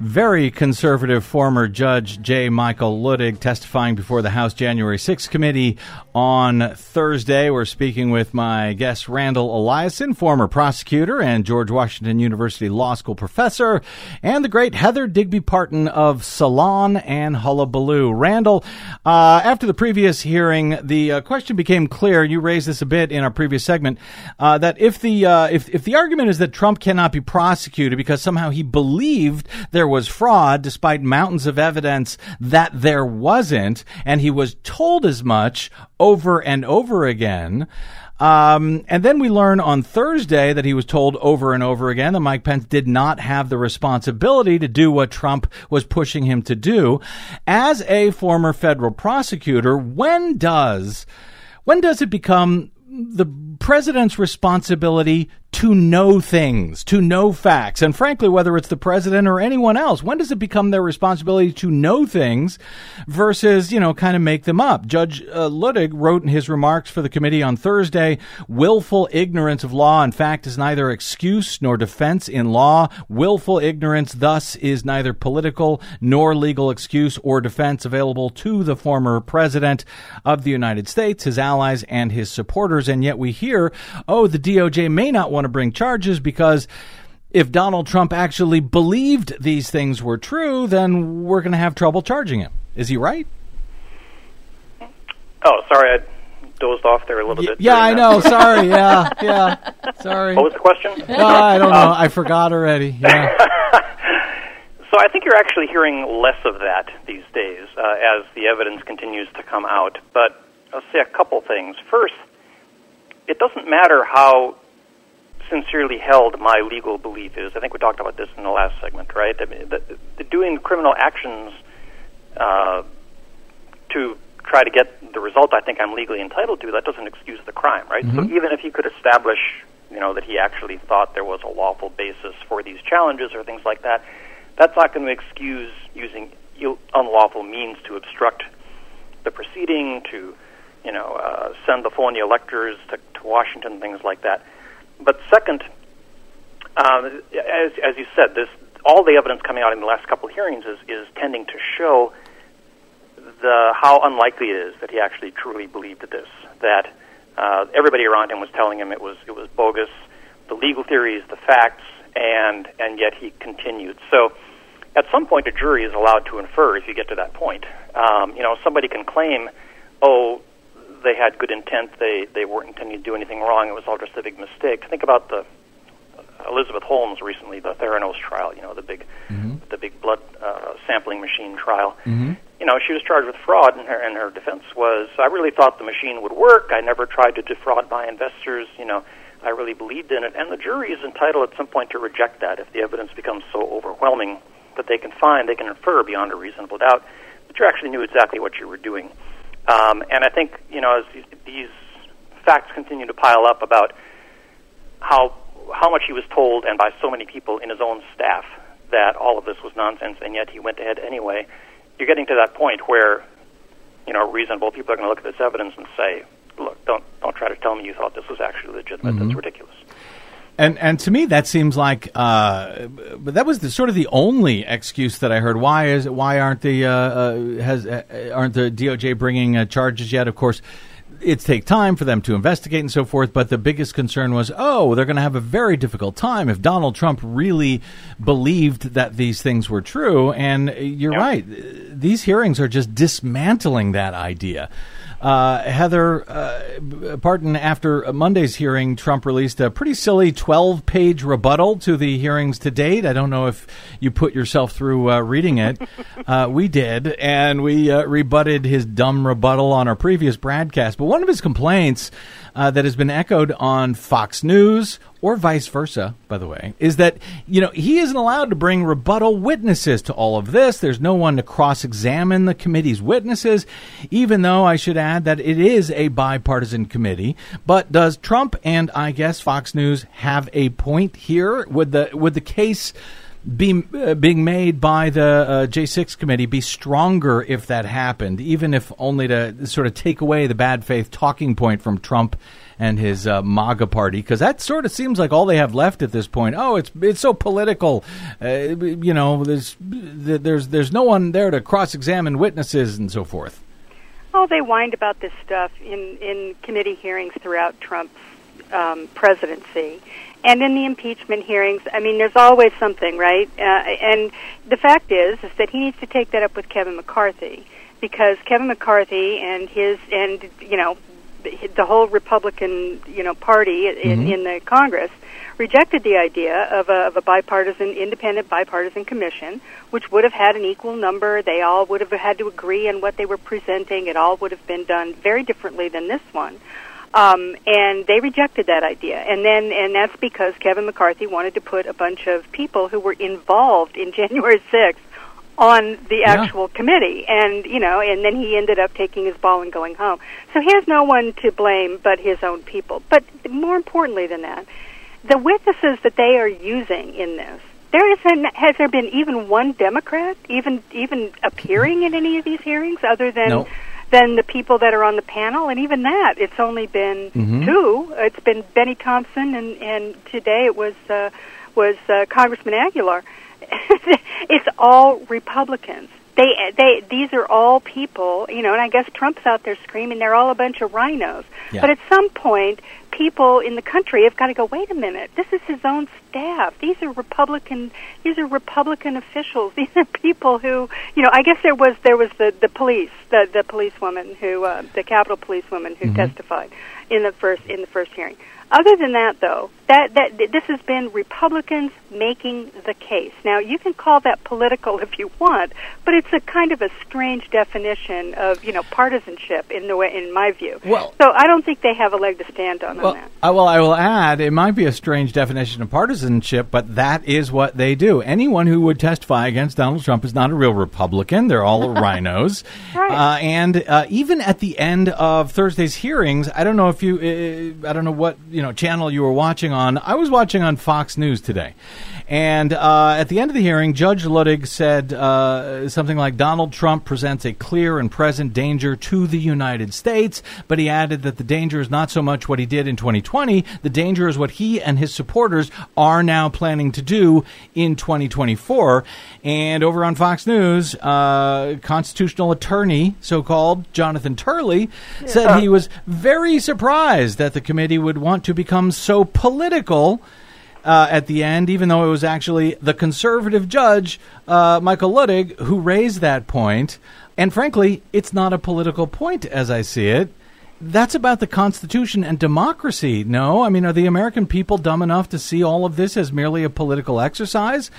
Speaker 4: very conservative former Judge J. Michael Luttig testifying before the House January 6th committee on Thursday. We're speaking with my guest, Randall Eliason, former prosecutor and George Washington University Law School professor, and the great Heather Digby Parton of Salon and Hullabaloo. Randall, uh, after the previous hearing, the uh, question became clear. You raised this a bit in our previous segment uh, that if the uh, if if the argument is that Trump cannot be prosecuted because somehow he believed there was fraud despite mountains of evidence that there wasn't, and he was told as much over and over again. Um, and then we learn on Thursday that he was told over and over again that Mike Pence did not have the responsibility to do what Trump was pushing him to do. As a former federal prosecutor, when does when does it become the president's responsibility to know things, to know facts. And frankly, whether it's the president or anyone else, when does it become their responsibility to know things versus, you know, kind of make them up? Judge uh, Luttig wrote in his remarks for the committee on Thursday willful ignorance of law and fact is neither excuse nor defense in law. Willful ignorance, thus, is neither political nor legal excuse or defense available to the former president of the United States, his allies, and his supporters. And yet we hear, oh, the DOJ may not want to bring charges because if Donald Trump actually believed these things were true, then we're going to have trouble charging him. Is he right?
Speaker 12: Oh, sorry, I dozed off there a little bit.
Speaker 4: Yeah, I know. Sorry. Yeah, yeah. Sorry.
Speaker 12: What was the question?
Speaker 4: Uh, I don't know. I forgot already. Yeah.
Speaker 12: So I think you're actually hearing less of that these days uh, as the evidence continues to come out. But I'll say a couple things. First, it doesn't matter how sincerely held my legal belief is. I think we talked about this in the last segment, right? I mean, the, the doing criminal actions uh, to try to get the result I think I'm legally entitled to, that doesn't excuse the crime, right?
Speaker 14: Mhm.
Speaker 12: So even if you could establish, you know, that he actually thought there was a lawful basis for these challenges or things like that, that's not going to excuse using Ill- unlawful means to obstruct the proceeding, to, you know, uh, send the phony electors to, to Washington, things like that. But second, um, as, as you said, this all the evidence coming out in the last couple of hearings is, is tending to show the how unlikely it is that he actually truly believed this. That uh, everybody around him was telling him it was it was bogus. The legal theories, the facts, and and yet he continued. So, at some point, a jury is allowed to infer if you get to that point. Um, you know, somebody can claim, oh, they had good intent. They they weren't intending to do anything wrong. It was all just a big mistake. Think about the Elizabeth Holmes recently, the Theranos trial. You know, the big the big blood uh, sampling machine trial.
Speaker 4: Mm-hmm.
Speaker 12: You know, she was charged with fraud, and her and her defense was, "I really thought the machine would work. I never tried to defraud my investors. You know, I really believed in it." And the jury is entitled at some point to reject that if the evidence becomes so overwhelming that they can find, they can infer beyond a reasonable doubt that you actually knew exactly what you were doing. Um, and I think you know as these, these facts continue to pile up about how how much he was told and by so many people in his own staff that all of this was nonsense, and yet he went ahead anyway. You're getting to that point where you know reasonable people are going to look at this evidence and say, "Look, don't don't try to tell me you thought this was actually legitimate.
Speaker 4: Mhm.
Speaker 12: That's ridiculous."
Speaker 4: And and to me that seems like uh, but that was the, sort of the only excuse that I heard. Why is why aren't the uh, uh, has uh, aren't the DOJ bringing uh, charges yet? Of course, it take time for them to investigate and so forth. But the biggest concern was, oh, they're going to have a very difficult time if Donald Trump really believed that these things were true. And you're right; these hearings are just dismantling that idea. Uh, Heather uh, Parton, after Monday's hearing, Trump released a pretty silly 12 page rebuttal to the hearings to date. I don't know if you put yourself through uh, reading it. Uh, we did, and we uh, rebutted his dumb rebuttal on our previous broadcast. But one of his complaints uh, that has been echoed on Fox News or vice versa, by the way, is that, you know, he isn't allowed to bring rebuttal witnesses to all of this. There's no one to cross examine the committee's witnesses, even though I should add that it is a bipartisan committee. But does Trump and I guess Fox News have a point here? Would the, would the case be, uh, being made by the uh, J6 committee be stronger if that happened, even if only to sort of take away the bad faith talking point from Trump and his uh, MAGA party? Because that sort of seems like all they have left at this point. Oh, it's it's so political. Uh, you know, there's there's there's no one there to cross examine witnesses and so forth.
Speaker 11: Oh, they whined about this stuff in in committee hearings throughout Trump's um, presidency and in the impeachment hearings, I mean, there's always something, right? Uh, and the fact is, is that he needs to take that up with Kevin McCarthy because Kevin McCarthy and his and you know the whole Republican you know party in,
Speaker 14: Mhm.
Speaker 11: in the Congress rejected the idea of a, of a bipartisan, independent bipartisan commission, which would have had an equal number. They all would have had to agree on what they were presenting. It all would have been done very differently than this one. Um, and they rejected that idea. And then, and that's because Kevin McCarthy wanted to put a bunch of people who were involved in January 6th on the
Speaker 14: Yeah.
Speaker 11: actual committee. And, you know, and then he ended up taking his ball and going home. So he has no one to blame but his own people. But more importantly than that, the witnesses that they are using in this, there isn't, has there been even one Democrat even even appearing in any of these hearings other than
Speaker 14: No.
Speaker 11: Than the people that are on the panel, and even that, it's only been
Speaker 14: Mhm.
Speaker 11: two. It's been Bennie Thompson, and and today it was uh, was uh, Congressman Aguilar. it's all Republicans. They they these are all people, you know, and I guess Trump's out there screaming they're all a bunch of RINOs.
Speaker 14: Yeah.
Speaker 11: But at some point, people in the country have got to go. Wait a minute, this is his own staff. These are Republican. These are Republican officials. These are people who, you know, I guess there was there was the the police, the the policewoman who, uh, the Capitol policewoman who
Speaker 14: Mhm.
Speaker 11: testified in the first in the first hearing. Other than that, though, that that this has been Republicans making the case. Now, you can call that political if you want, but it's a kind of a strange definition of you know partisanship in the way, in my view.
Speaker 4: Well-
Speaker 11: so I don't think they have a leg to stand on on
Speaker 4: Well,
Speaker 11: that.
Speaker 4: uh, well, I will add, it might be a strange definition of partisanship, but that is what they do. Anyone who would testify against Donald Trump is not a real Republican. They're all RINOs. Uh, and uh, even at the end of Thursday's hearings, I don't know if you, uh, I don't know what you know channel you were watching on. I was watching on Fox News today. And uh, at the end of the hearing, Judge Luttig said uh, something like Donald Trump presents a clear and present danger to the United States, but he added that the danger is not so much what he did in 2020, the danger is what he and his supporters are now planning to do in 2024. And over on Fox News, uh, constitutional attorney, so called Jonathan Turley, said he was very surprised that the committee would want to become so political uh, at the end, even though it was actually the conservative judge, uh, Michael Luttig, who raised that point. And frankly, it's not a political point as I see it. That's about the Constitution and democracy. No, I mean, are the American people dumb enough to see all of this as merely a political exercise?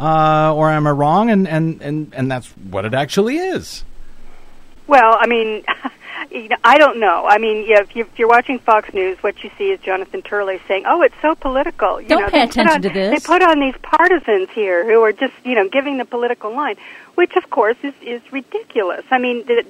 Speaker 4: Uh, or am I wrong? And, and, and, and that's what it actually is.
Speaker 11: Well, I mean, you know, I don't know. I mean, yeah, if, you, if you're watching Fox News, what you see is Jonathan Turley saying, "Oh, it's so political." You
Speaker 5: Don't
Speaker 11: know,
Speaker 5: pay attention
Speaker 11: on-
Speaker 5: to this.
Speaker 11: They put on these partisans here who are just, you know, giving the political line, which of course is is ridiculous. I mean, the,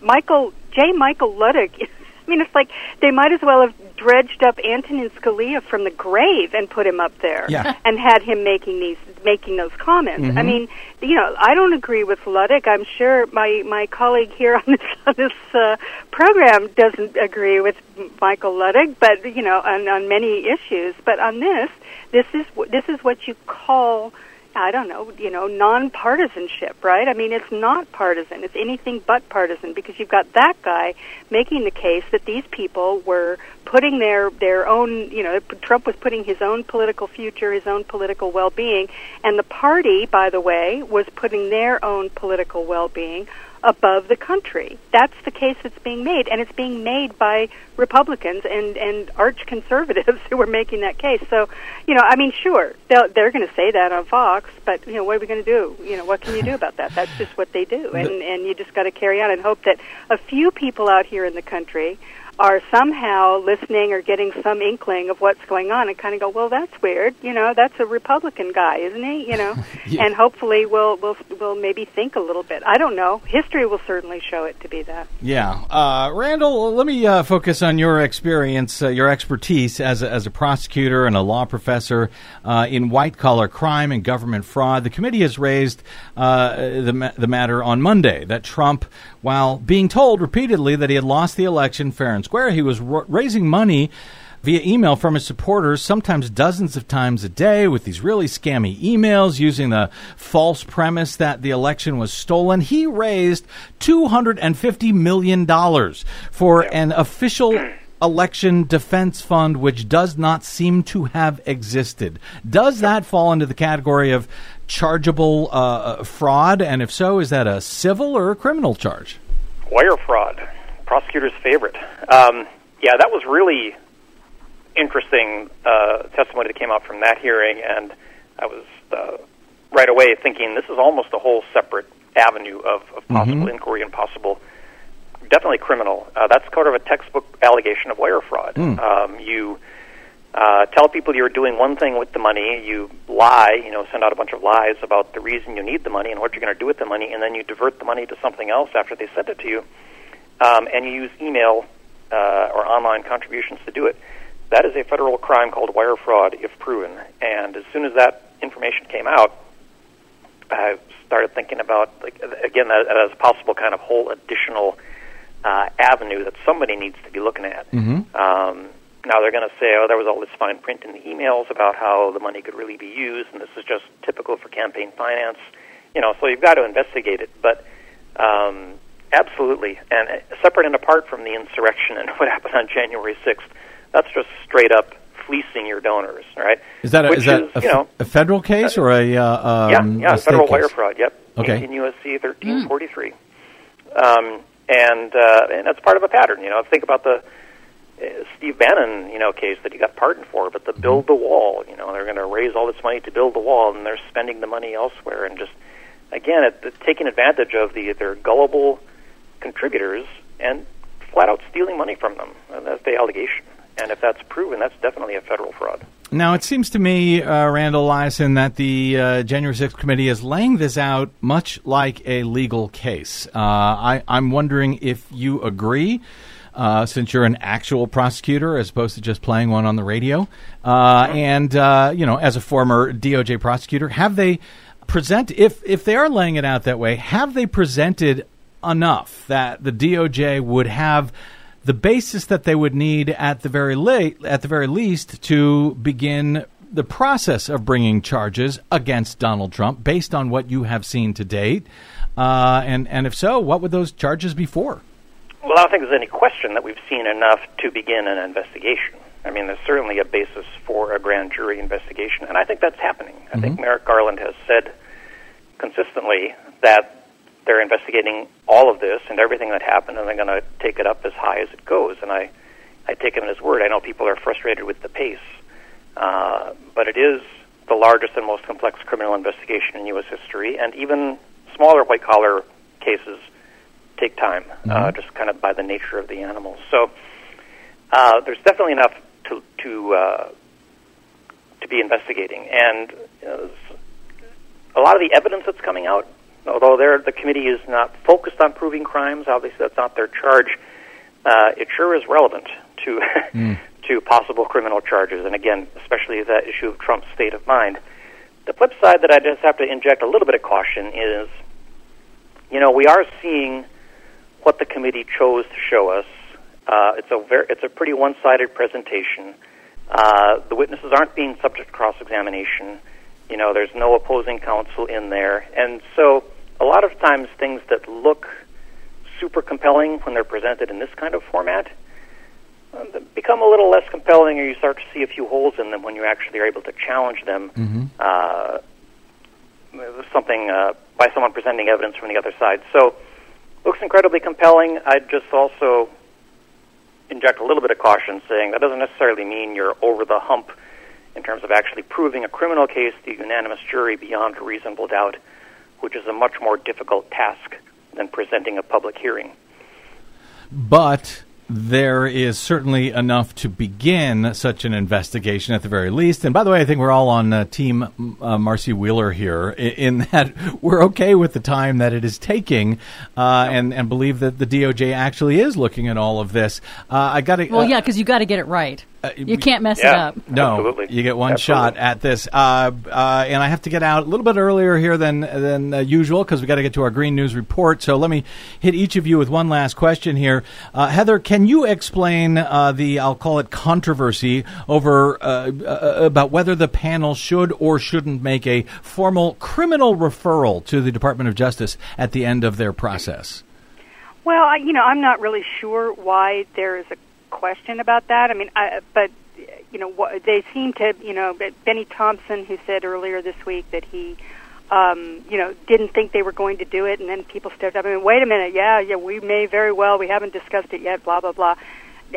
Speaker 11: Michael J. Michael Luttig. I mean, it's like they might as well have dredged up Antonin Scalia from the grave and put him up there,
Speaker 14: Yeah.
Speaker 11: and had him making these making those comments. I
Speaker 14: Mhm.
Speaker 11: mean, you know, I don't agree with Luttig. I'm sure my my colleague here on this on this uh, program doesn't agree with Michael Luttig, but you know, on on many issues. But on this, this is this is what you call I don't know, you know, nonpartisanship, right? I mean, it's not partisan. It's anything but partisan because you've got that guy making the case that these people were putting their their own, you know, Trump was putting his own political future, his own political well-being, and the party, by the way, was putting their own political well-being above the country. That's the case that's being made, and it's being made by Republicans and and arch conservatives who are making that case. So, you know, I mean, sure, they're, they're going to say that on Fox, but you know, what are we going to do? You know, what can you do about that? That's just what they do, and and you just got to carry on and hope that a few people out here in the country are somehow listening or getting some inkling of what's going on and kind of go, well, that's weird. You know, that's a Republican guy, isn't he? You know,
Speaker 4: Yeah.
Speaker 11: and hopefully we'll we'll we'll maybe think a little bit. I don't know. History will certainly show it to be that.
Speaker 4: Yeah, uh, Randall. Let me uh, focus on your experience, uh, your expertise as a, as a prosecutor and a law professor uh, in white collar crime and government fraud. The committee has raised uh, the ma- the matter on Monday that Trump, while being told repeatedly that he had lost the election fair and square, he was r- raising money via email from his supporters, sometimes dozens of times a day, with these really scammy emails using the false premise that the election was stolen. He raised $250 million for an official election defense fund which does not seem to have existed. Does that fall into the category of chargeable uh, fraud? And if so, is that a civil or a criminal charge?
Speaker 12: Wire fraud, prosecutor's favorite. Um, yeah, that was really interesting uh, testimony that came out from that hearing, and I was uh, right away thinking this is almost a whole separate avenue of, of possible
Speaker 14: Mhm.
Speaker 12: inquiry and possible, definitely criminal. Uh, that's kind of a textbook allegation of wire fraud.
Speaker 14: Mm.
Speaker 12: Um, you uh, tell people you're doing one thing with the money, you lie, you know, send out a bunch of lies about the reason you need the money and what you're going to do with the money, and then you divert the money to something else after they send it to you, um, and you use email uh, or online contributions to do it. That is a federal crime called wire fraud if proven. And as soon as that information came out, I started thinking about, like, again, that as a possible kind of whole additional uh, avenue that somebody needs to be looking at.
Speaker 4: Mm-hmm.
Speaker 12: Um, now they're going to say, oh, there was all this fine print in the emails about how the money could really be used, and this is just typical for campaign finance. You know, so you've got to investigate it. But um, absolutely, and uh, separate and apart from the insurrection and what happened on January 6th, that's just straight up fleecing your donors, right?
Speaker 4: Is that a, is that
Speaker 12: is,
Speaker 4: a,
Speaker 12: you know,
Speaker 4: a federal case or a uh,
Speaker 12: yeah,
Speaker 4: um,
Speaker 12: yeah,
Speaker 4: a state
Speaker 12: federal
Speaker 4: case?
Speaker 12: wire fraud. Yep.
Speaker 4: Okay.
Speaker 12: 18 USC 1343. Um, and uh, and that's part of a pattern. You know, think about the uh, Steve Bannon, you know, case that he got pardoned for, but the
Speaker 4: Mm-hmm.
Speaker 12: build the wall. You know, they're going to raise all this money to build the wall, and they're spending the money elsewhere, and just again, it, it, taking advantage of the their gullible contributors and flat out stealing money from them. And that's the allegation. And if that's proven, that's definitely a federal fraud.
Speaker 4: Now, it seems to me, uh, Randall Eliason, that the uh, January 6th committee is laying this out much like a legal case. Uh, I, I'm wondering if you agree, uh, since you're an actual prosecutor as opposed to just playing one on the radio. Uh, and, uh, you know, as a former DOJ prosecutor, have they present, if, if they are laying it out that way, have they presented enough that the DOJ would have the basis that they would need at the very late, at the very least, to begin the process of bringing charges against Donald Trump based on what you have seen to date, uh, and and if so, what would those charges be for?
Speaker 12: Well, I don't think there's any question that we've seen enough to begin an investigation. I mean, there's certainly a basis for a grand jury investigation, and I think that's happening. I think Merrick Garland has said consistently that they're investigating all of this and everything that happened, and they're going to take it up as high as it goes. And I, I take him at his word. I know people are frustrated with the pace, uh, but it is the largest and most complex criminal investigation in U.S. history, and even smaller white collar cases take time, uh, just kind of by the nature of the animals. So uh, there's definitely enough to to uh, to be investigating, and uh, a lot of the evidence that's coming out, although the committee is not focused on proving crimes, obviously that's not their charge. Uh, it sure is relevant to to possible criminal charges, and again, especially that issue of Trump's state of mind. The flip side that I just have to inject a little bit of caution is, you know, we are seeing what the committee chose to show us. Uh, it's a very, it's a pretty one-sided presentation. Uh, the witnesses aren't being subject to cross-examination, You know, there's no opposing counsel in there. And so a lot of times things that look super compelling when they're presented in this kind of format uh, become a little less compelling or you start to see a few holes in them when you actually are able to challenge them.
Speaker 4: Mm-hmm.
Speaker 12: Uh, something uh, by someone presenting evidence from the other side. So looks incredibly compelling. I'd just also inject a little bit of caution saying that doesn't necessarily mean you're over the hump in terms of actually proving a criminal case to a unanimous jury beyond reasonable doubt, which is a much more difficult task than presenting a public hearing.
Speaker 4: But there is certainly enough to begin such an investigation at the very least. And by the way, I think we're all on uh, Team uh, Marcy Wheeler here in, in that we're okay with the time that it is taking uh, and, and believe that the DOJ actually is looking at all of this. Uh, I got to.
Speaker 5: Well, yeah, because you got to get it right. You can't mess it up.
Speaker 4: No, absolutely. you get one shot at this. Uh, uh, and I have to get out a little bit earlier here than than uh, usual because we got to get to our Green News report. So let me hit each of you with one last question here. Uh, Heather, can you explain uh, the I'll call it controversy over uh, uh, about whether the panel should or shouldn't make a formal criminal referral to the Department of Justice at the end of their process?
Speaker 11: Well, I, you know, I'm not really sure why there is a question about that. I mean, I, but you know, what, they seem to, you know, Bennie Thompson, who said earlier this week that he, um, you know, didn't think they were going to do it, and then people stepped up. I mean, wait a minute, yeah, yeah, we may very well, we haven't discussed it yet, blah blah blah.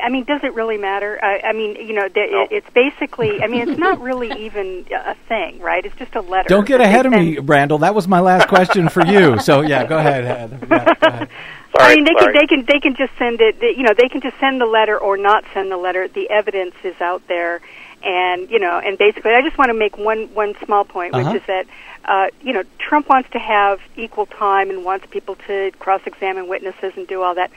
Speaker 11: I mean, does it really matter? I, I mean, you know, the, it, it's basically. I mean, it's not really even a thing, right? It's just a letter.
Speaker 4: Don't get ahead of me, Randall. That was my last question for you. So yeah, go ahead, Heather. Yeah, go ahead.
Speaker 11: I mean, they can they can they can just send it. You know, they can just send the letter or not send the letter. The evidence is out there, and you know, and basically, I just want to make one one small point,
Speaker 14: Uh-huh.
Speaker 11: which is that uh, you know, Trump wants to have equal time and wants people to cross-examine witnesses and do all that.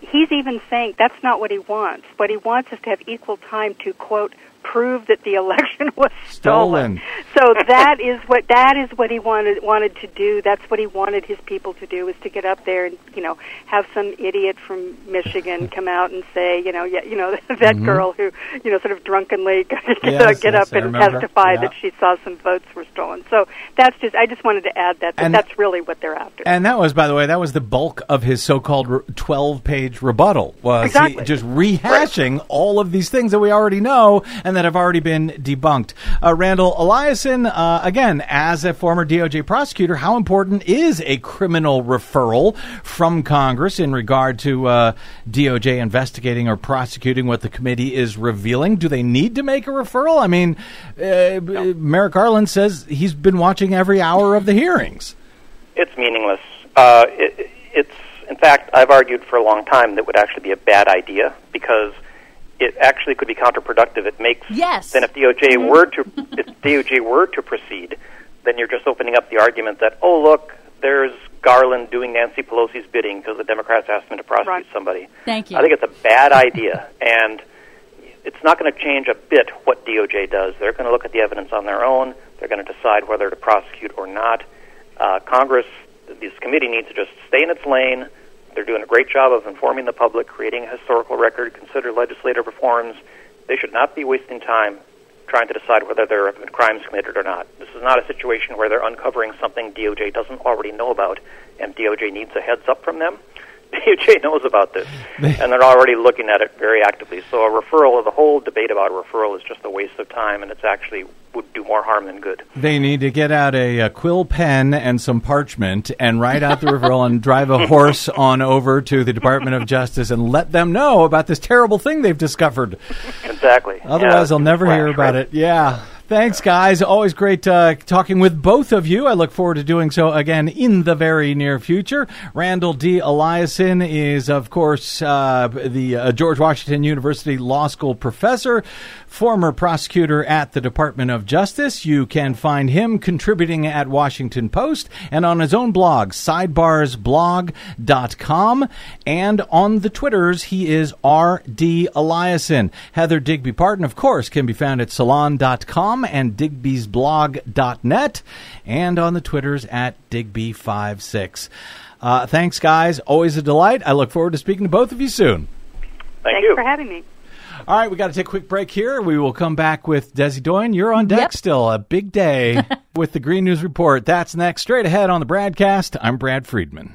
Speaker 11: He's even saying that's not what he wants. What he wants is to have equal time to quote prove that the election was stolen.
Speaker 4: Stolen.
Speaker 11: So that is what that is what he wanted wanted to do. That's what he wanted his people to do is to get up there and you know have some idiot from Michigan come out and say you know yeah you know that
Speaker 14: Mhm.
Speaker 11: girl who you know sort of drunkenly get,
Speaker 14: Yes,
Speaker 11: get
Speaker 14: yes,
Speaker 11: up and testify
Speaker 4: Yeah.
Speaker 11: that she saw some votes were stolen. So that's just I just wanted to add that, that
Speaker 4: And-
Speaker 11: that's really what they're after.
Speaker 4: And that was, by the way, that was the bulk of his so-called twelve-page rebuttal. Was he
Speaker 11: Exactly.
Speaker 4: just rehashing all of these things that we already know and that have already been debunked? Uh, Randall Eliason, uh, again, as a former DOJ prosecutor, how important is a criminal referral from Congress in regard to uh, DOJ investigating or prosecuting what the committee is revealing? Do they need to make a referral? I mean, uh, b- Merrick Garland says he's been watching every hour of the hearings.
Speaker 12: It's meaningless. Uh, it, it's, in fact, I've argued for a long time that would actually be a bad idea because it actually could be counterproductive. It makes
Speaker 5: yes.
Speaker 12: then if DOJ were to if DOJ were to proceed, then you're just opening up the argument that oh look, there's Garland doing Nancy Pelosi's bidding because the Democrats asked him to prosecute somebody.
Speaker 5: Thank you.
Speaker 12: I think it's a bad idea, and it's not going to change a bit what DOJ does. They're going to look at the evidence on their own. They're going to decide whether to prosecute or not. Uh, Congress, this committee needs to just stay in its lane. They're doing a great job of informing the public, creating a historical record, consider legislative reforms. They should not be wasting time trying to decide whether there have been crimes committed or not. This is not a situation where they're uncovering something DOJ doesn't already know about, and DOJ needs a heads up from them. DOJ knows about this, and they're already looking at it very actively. So a referral, the whole debate about a referral is just a waste of time, and it's actually would do more harm than good.
Speaker 4: They need to get out a, a quill pen and some parchment and write out the referral and drive a horse on over to the Department of Justice and let them know about this terrible thing they've discovered.
Speaker 12: Exactly.
Speaker 4: Otherwise,
Speaker 12: Yeah,
Speaker 4: I'll never hear about it. Yeah. Thanks, guys. Always great uh, talking with both of you. I look forward to doing so again in the very near future. Randall D. Eliason is, of course, uh, the uh, George Washington University Law School professor, former prosecutor at the Department of Justice. You can find him contributing at Washington Post and on his own blog, sidebarsblog.com. And on the Twitters, he is R.D. Eliason. Heather Digby Parton, of course, can be found at salon.com and digbysblog.net and on the Twitters at Digby56. Uh, thanks, guys. Always a delight. I look forward to speaking to both of you soon.
Speaker 12: Thank
Speaker 11: Thanks for having me.
Speaker 4: All right, we got to take a quick break here. We will come back with Desi Doyen. You're on deck still. A big day. with the Green News Report. That's next. Straight ahead on the BradCast, I'm Brad Friedman.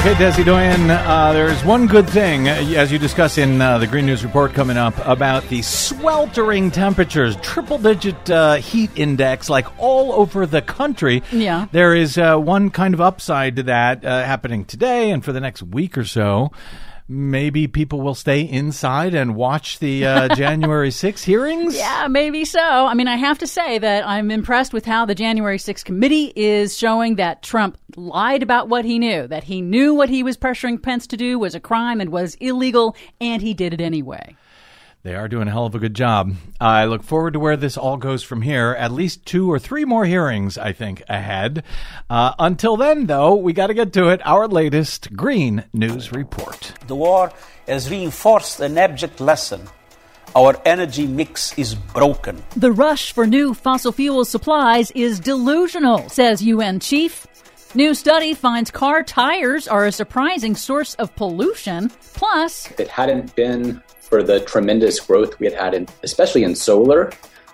Speaker 4: Okay, Desi Doyen, uh, there's one good thing, uh, as you discuss in uh, the Green News Report coming up, about the sweltering temperatures, triple digit uh, heat index, like all over the country.
Speaker 5: Yeah.
Speaker 4: There is uh, one kind of upside to that uh, happening today and for the next week or so. Maybe people will stay inside and watch the uh, January 6 hearings?
Speaker 5: Yeah, maybe so. I mean, I have to say that I'm impressed with how the January 6th committee is showing that Trump lied about what he knew, that he knew what he was pressuring Pence to do was a crime and was illegal, and he did it anyway.
Speaker 4: They are doing a hell of a good job. I look forward to where this all goes from here. At least two or three more hearings, I think, ahead. Uh, until then, though, we got to get to it. Our latest Green News Report.
Speaker 14: The war has reinforced an abject lesson. Our energy mix is broken.
Speaker 5: The rush for new fossil fuel supplies is delusional, says UN chief. New study finds car tires are a surprising source of pollution. Plus,
Speaker 15: If it hadn't been for the tremendous growth we had had, in, especially in solar,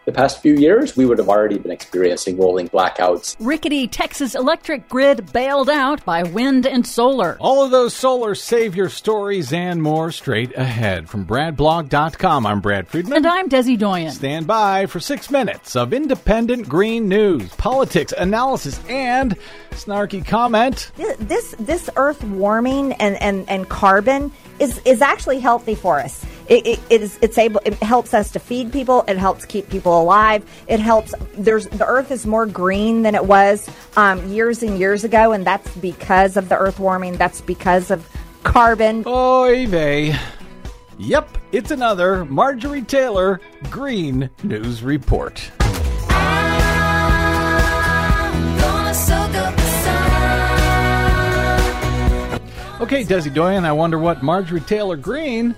Speaker 15: the past few years, we would have already been experiencing rolling blackouts.
Speaker 5: rickety Texas electric grid bailed out by wind and solar.
Speaker 4: All of those solar savior stories and more straight ahead. From BradBlog.com, I'm Brad Friedman.
Speaker 5: And I'm Desi Doyen.
Speaker 4: Stand by for six minutes of independent green news, politics, analysis, and snarky comment.
Speaker 16: this this earth warming and, and, and carbon is, is actually healthy for us. It, it, it is it's able it helps us to feed people. It helps keep people alive. It helps. There's the earth is more green than it was um, years and years ago, and that's because of the earth warming. That's because of carbon.
Speaker 4: Oy vey. Yep, it's another Marjorie Taylor Green News Report. Okay, Desi Doyen, I wonder what Marjorie Taylor Greene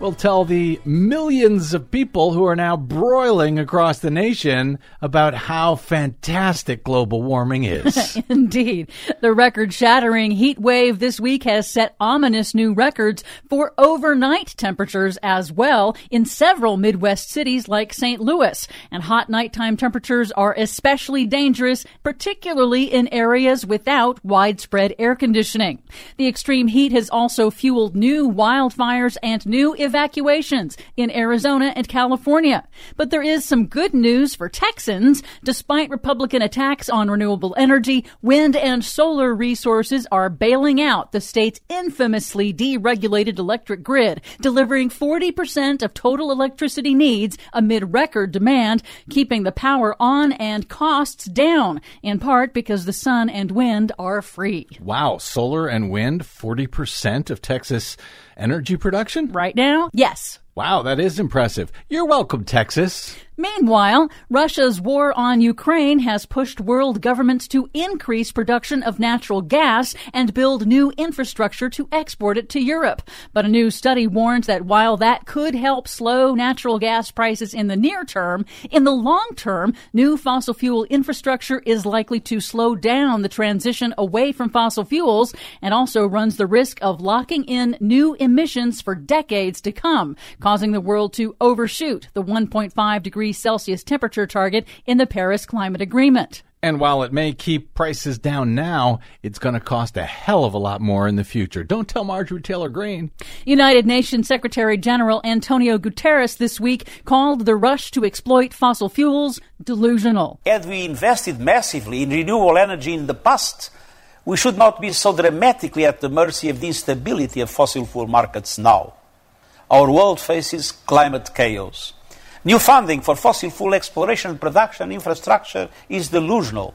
Speaker 4: will tell the millions of people who are now broiling across the nation about how fantastic global warming is.
Speaker 5: Indeed. The record shattering heat wave this week has set ominous new records for overnight temperatures as well in several Midwest cities like St. Louis. And hot nighttime temperatures are especially dangerous, particularly in areas without widespread air conditioning. The extreme heat has also fueled new wildfires and new evacuations in Arizona and California. But there is some good news for Texans. Despite Republican attacks on renewable energy, wind and solar resources are bailing out the state's infamously deregulated electric grid, delivering 40% of total electricity needs amid record demand, keeping the power on and costs down, in part because the sun and wind are free.
Speaker 4: wow, solar and wind, 40% of Texas energy production?
Speaker 5: Right now, yes.
Speaker 4: Wow, that is impressive. You're welcome, Texas.
Speaker 5: Meanwhile, Russia's war on Ukraine has pushed world governments to increase production of natural gas and build new infrastructure to export it to Europe. But a new study warns that while that could help slow natural gas prices in the near term, in the long term, new fossil fuel infrastructure is likely to slow down the transition away from fossil fuels and also runs the risk of locking in new emissions for decades to come, causing the world to overshoot the 1.5 degrees Celsius temperature target in the Paris Climate Agreement.
Speaker 4: And while it may keep prices down now, it's going to cost a hell of a lot more in the future. Don't tell Marjorie Taylor Greene.
Speaker 5: United Nations Secretary General Antonio Guterres this week called the rush to exploit fossil fuels delusional.
Speaker 14: Had we invested massively in renewable energy in the past, we should not be so dramatically at the mercy of the instability of fossil fuel markets now. Our world faces climate chaos. New funding for fossil fuel exploration and production infrastructure is delusional.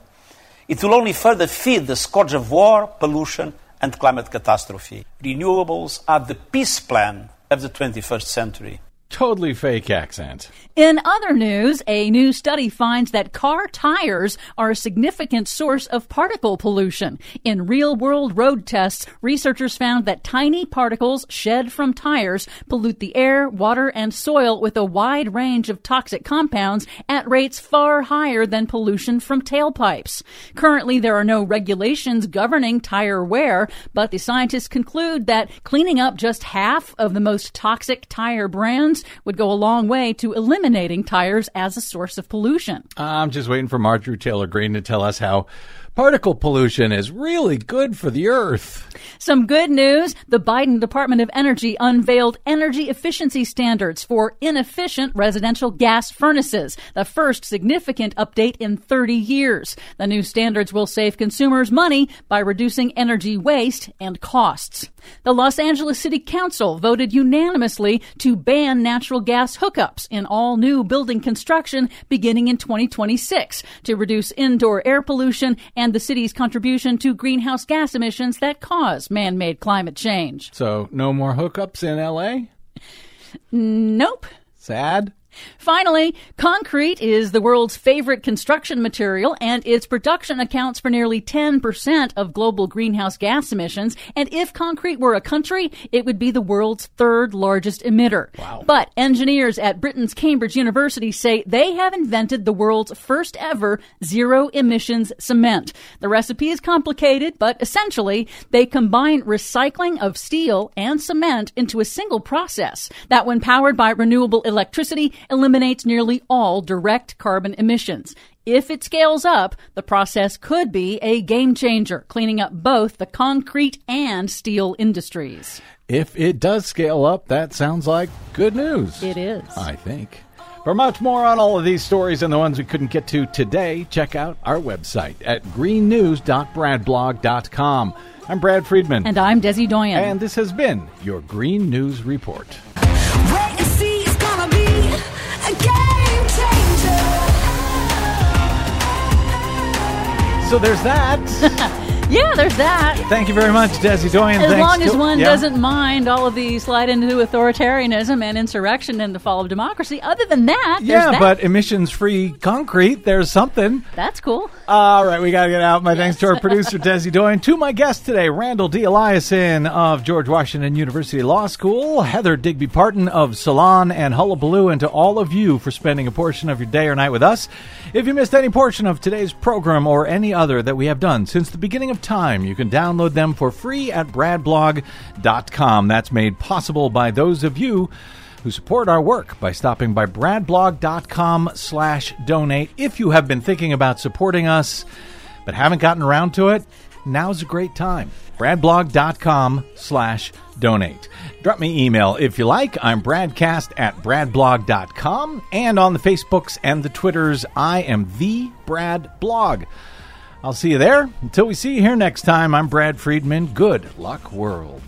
Speaker 14: It will only further feed the scourge of war, pollution, and climate catastrophe. Renewables are the peace plan of the 21st century.
Speaker 4: Totally fake accent.
Speaker 5: In other news, a new study finds that car tires are a significant source of particle pollution. In real world road tests, researchers found that tiny particles shed from tires pollute the air, water, and soil with a wide range of toxic compounds at rates far higher than pollution from tailpipes. Currently, there are no regulations governing tire wear, but the scientists conclude that cleaning up just half of the most toxic tire brands would go a long way to eliminating tires as a source of pollution.
Speaker 4: I'm just waiting for Marjorie Taylor Greene to tell us how particle pollution is really good for the earth.
Speaker 5: Some good news. The Biden Department of Energy unveiled energy efficiency standards for inefficient residential gas furnaces, the first significant update in 30 years. The new standards will save consumers money by reducing energy waste and costs. The Los Angeles City Council voted unanimously to ban natural gas hookups in all new building construction beginning in 2026 to reduce indoor air pollution and the city's contribution to greenhouse gas emissions that cause man made climate change.
Speaker 4: So, no more hookups in LA?
Speaker 5: Nope.
Speaker 4: Sad?
Speaker 5: Finally, concrete is the world's favorite construction material, and its production accounts for nearly 10% of global greenhouse gas emissions. And if concrete were a country, it would be the world's third largest emitter.
Speaker 4: Wow.
Speaker 5: But engineers at Britain's Cambridge University say they have invented the world's first ever zero emissions cement. The recipe is complicated, but essentially, they combine recycling of steel and cement into a single process that, when powered by renewable electricity, eliminates nearly all direct carbon emissions. If it scales up, the process could be a game changer, cleaning up both the concrete and steel industries.
Speaker 4: If it does scale up, that sounds like good news.
Speaker 5: It is.
Speaker 4: I think. For much more on all of these stories and the ones we couldn't get to today, check out our website at greennews.bradblog.com. I'm Brad Friedman.
Speaker 5: And I'm Desi Doyen.
Speaker 4: And this has been your Green News Report. So there's that.
Speaker 5: Yeah, there's that.
Speaker 4: Thank you very much, Desi Doyen.
Speaker 5: As
Speaker 4: Thanks
Speaker 5: long as one
Speaker 4: yeah.
Speaker 5: doesn't mind all of the slide into authoritarianism and insurrection and the fall of democracy. Other than that, there's
Speaker 4: Yeah,
Speaker 5: that.
Speaker 4: but emissions free concrete, there's something.
Speaker 5: that's cool.
Speaker 4: All right, we got to get out. My thanks to our producer, Desi Doyen. To my guest today, Randall D. Eliason of George Washington University Law School, Heather Digby Parton of Salon and Hullabaloo, and to all of you for spending a portion of your day or night with us. If you missed any portion of today's program or any other that we have done since the beginning of time, you can download them for free at bradblog.com. That's made possible by those of you who support our work by stopping by bradblog.com slash donate. If you have been thinking about supporting us but haven't gotten around to it, now's a great time. bradblog.com slash donate. Drop me email if you like. I'm bradcast at bradblog.com and on the Facebooks and the Twitters, I am the Brad Blog. I'll see you there. Until we see you here next time, I'm Brad Friedman. Good luck, world.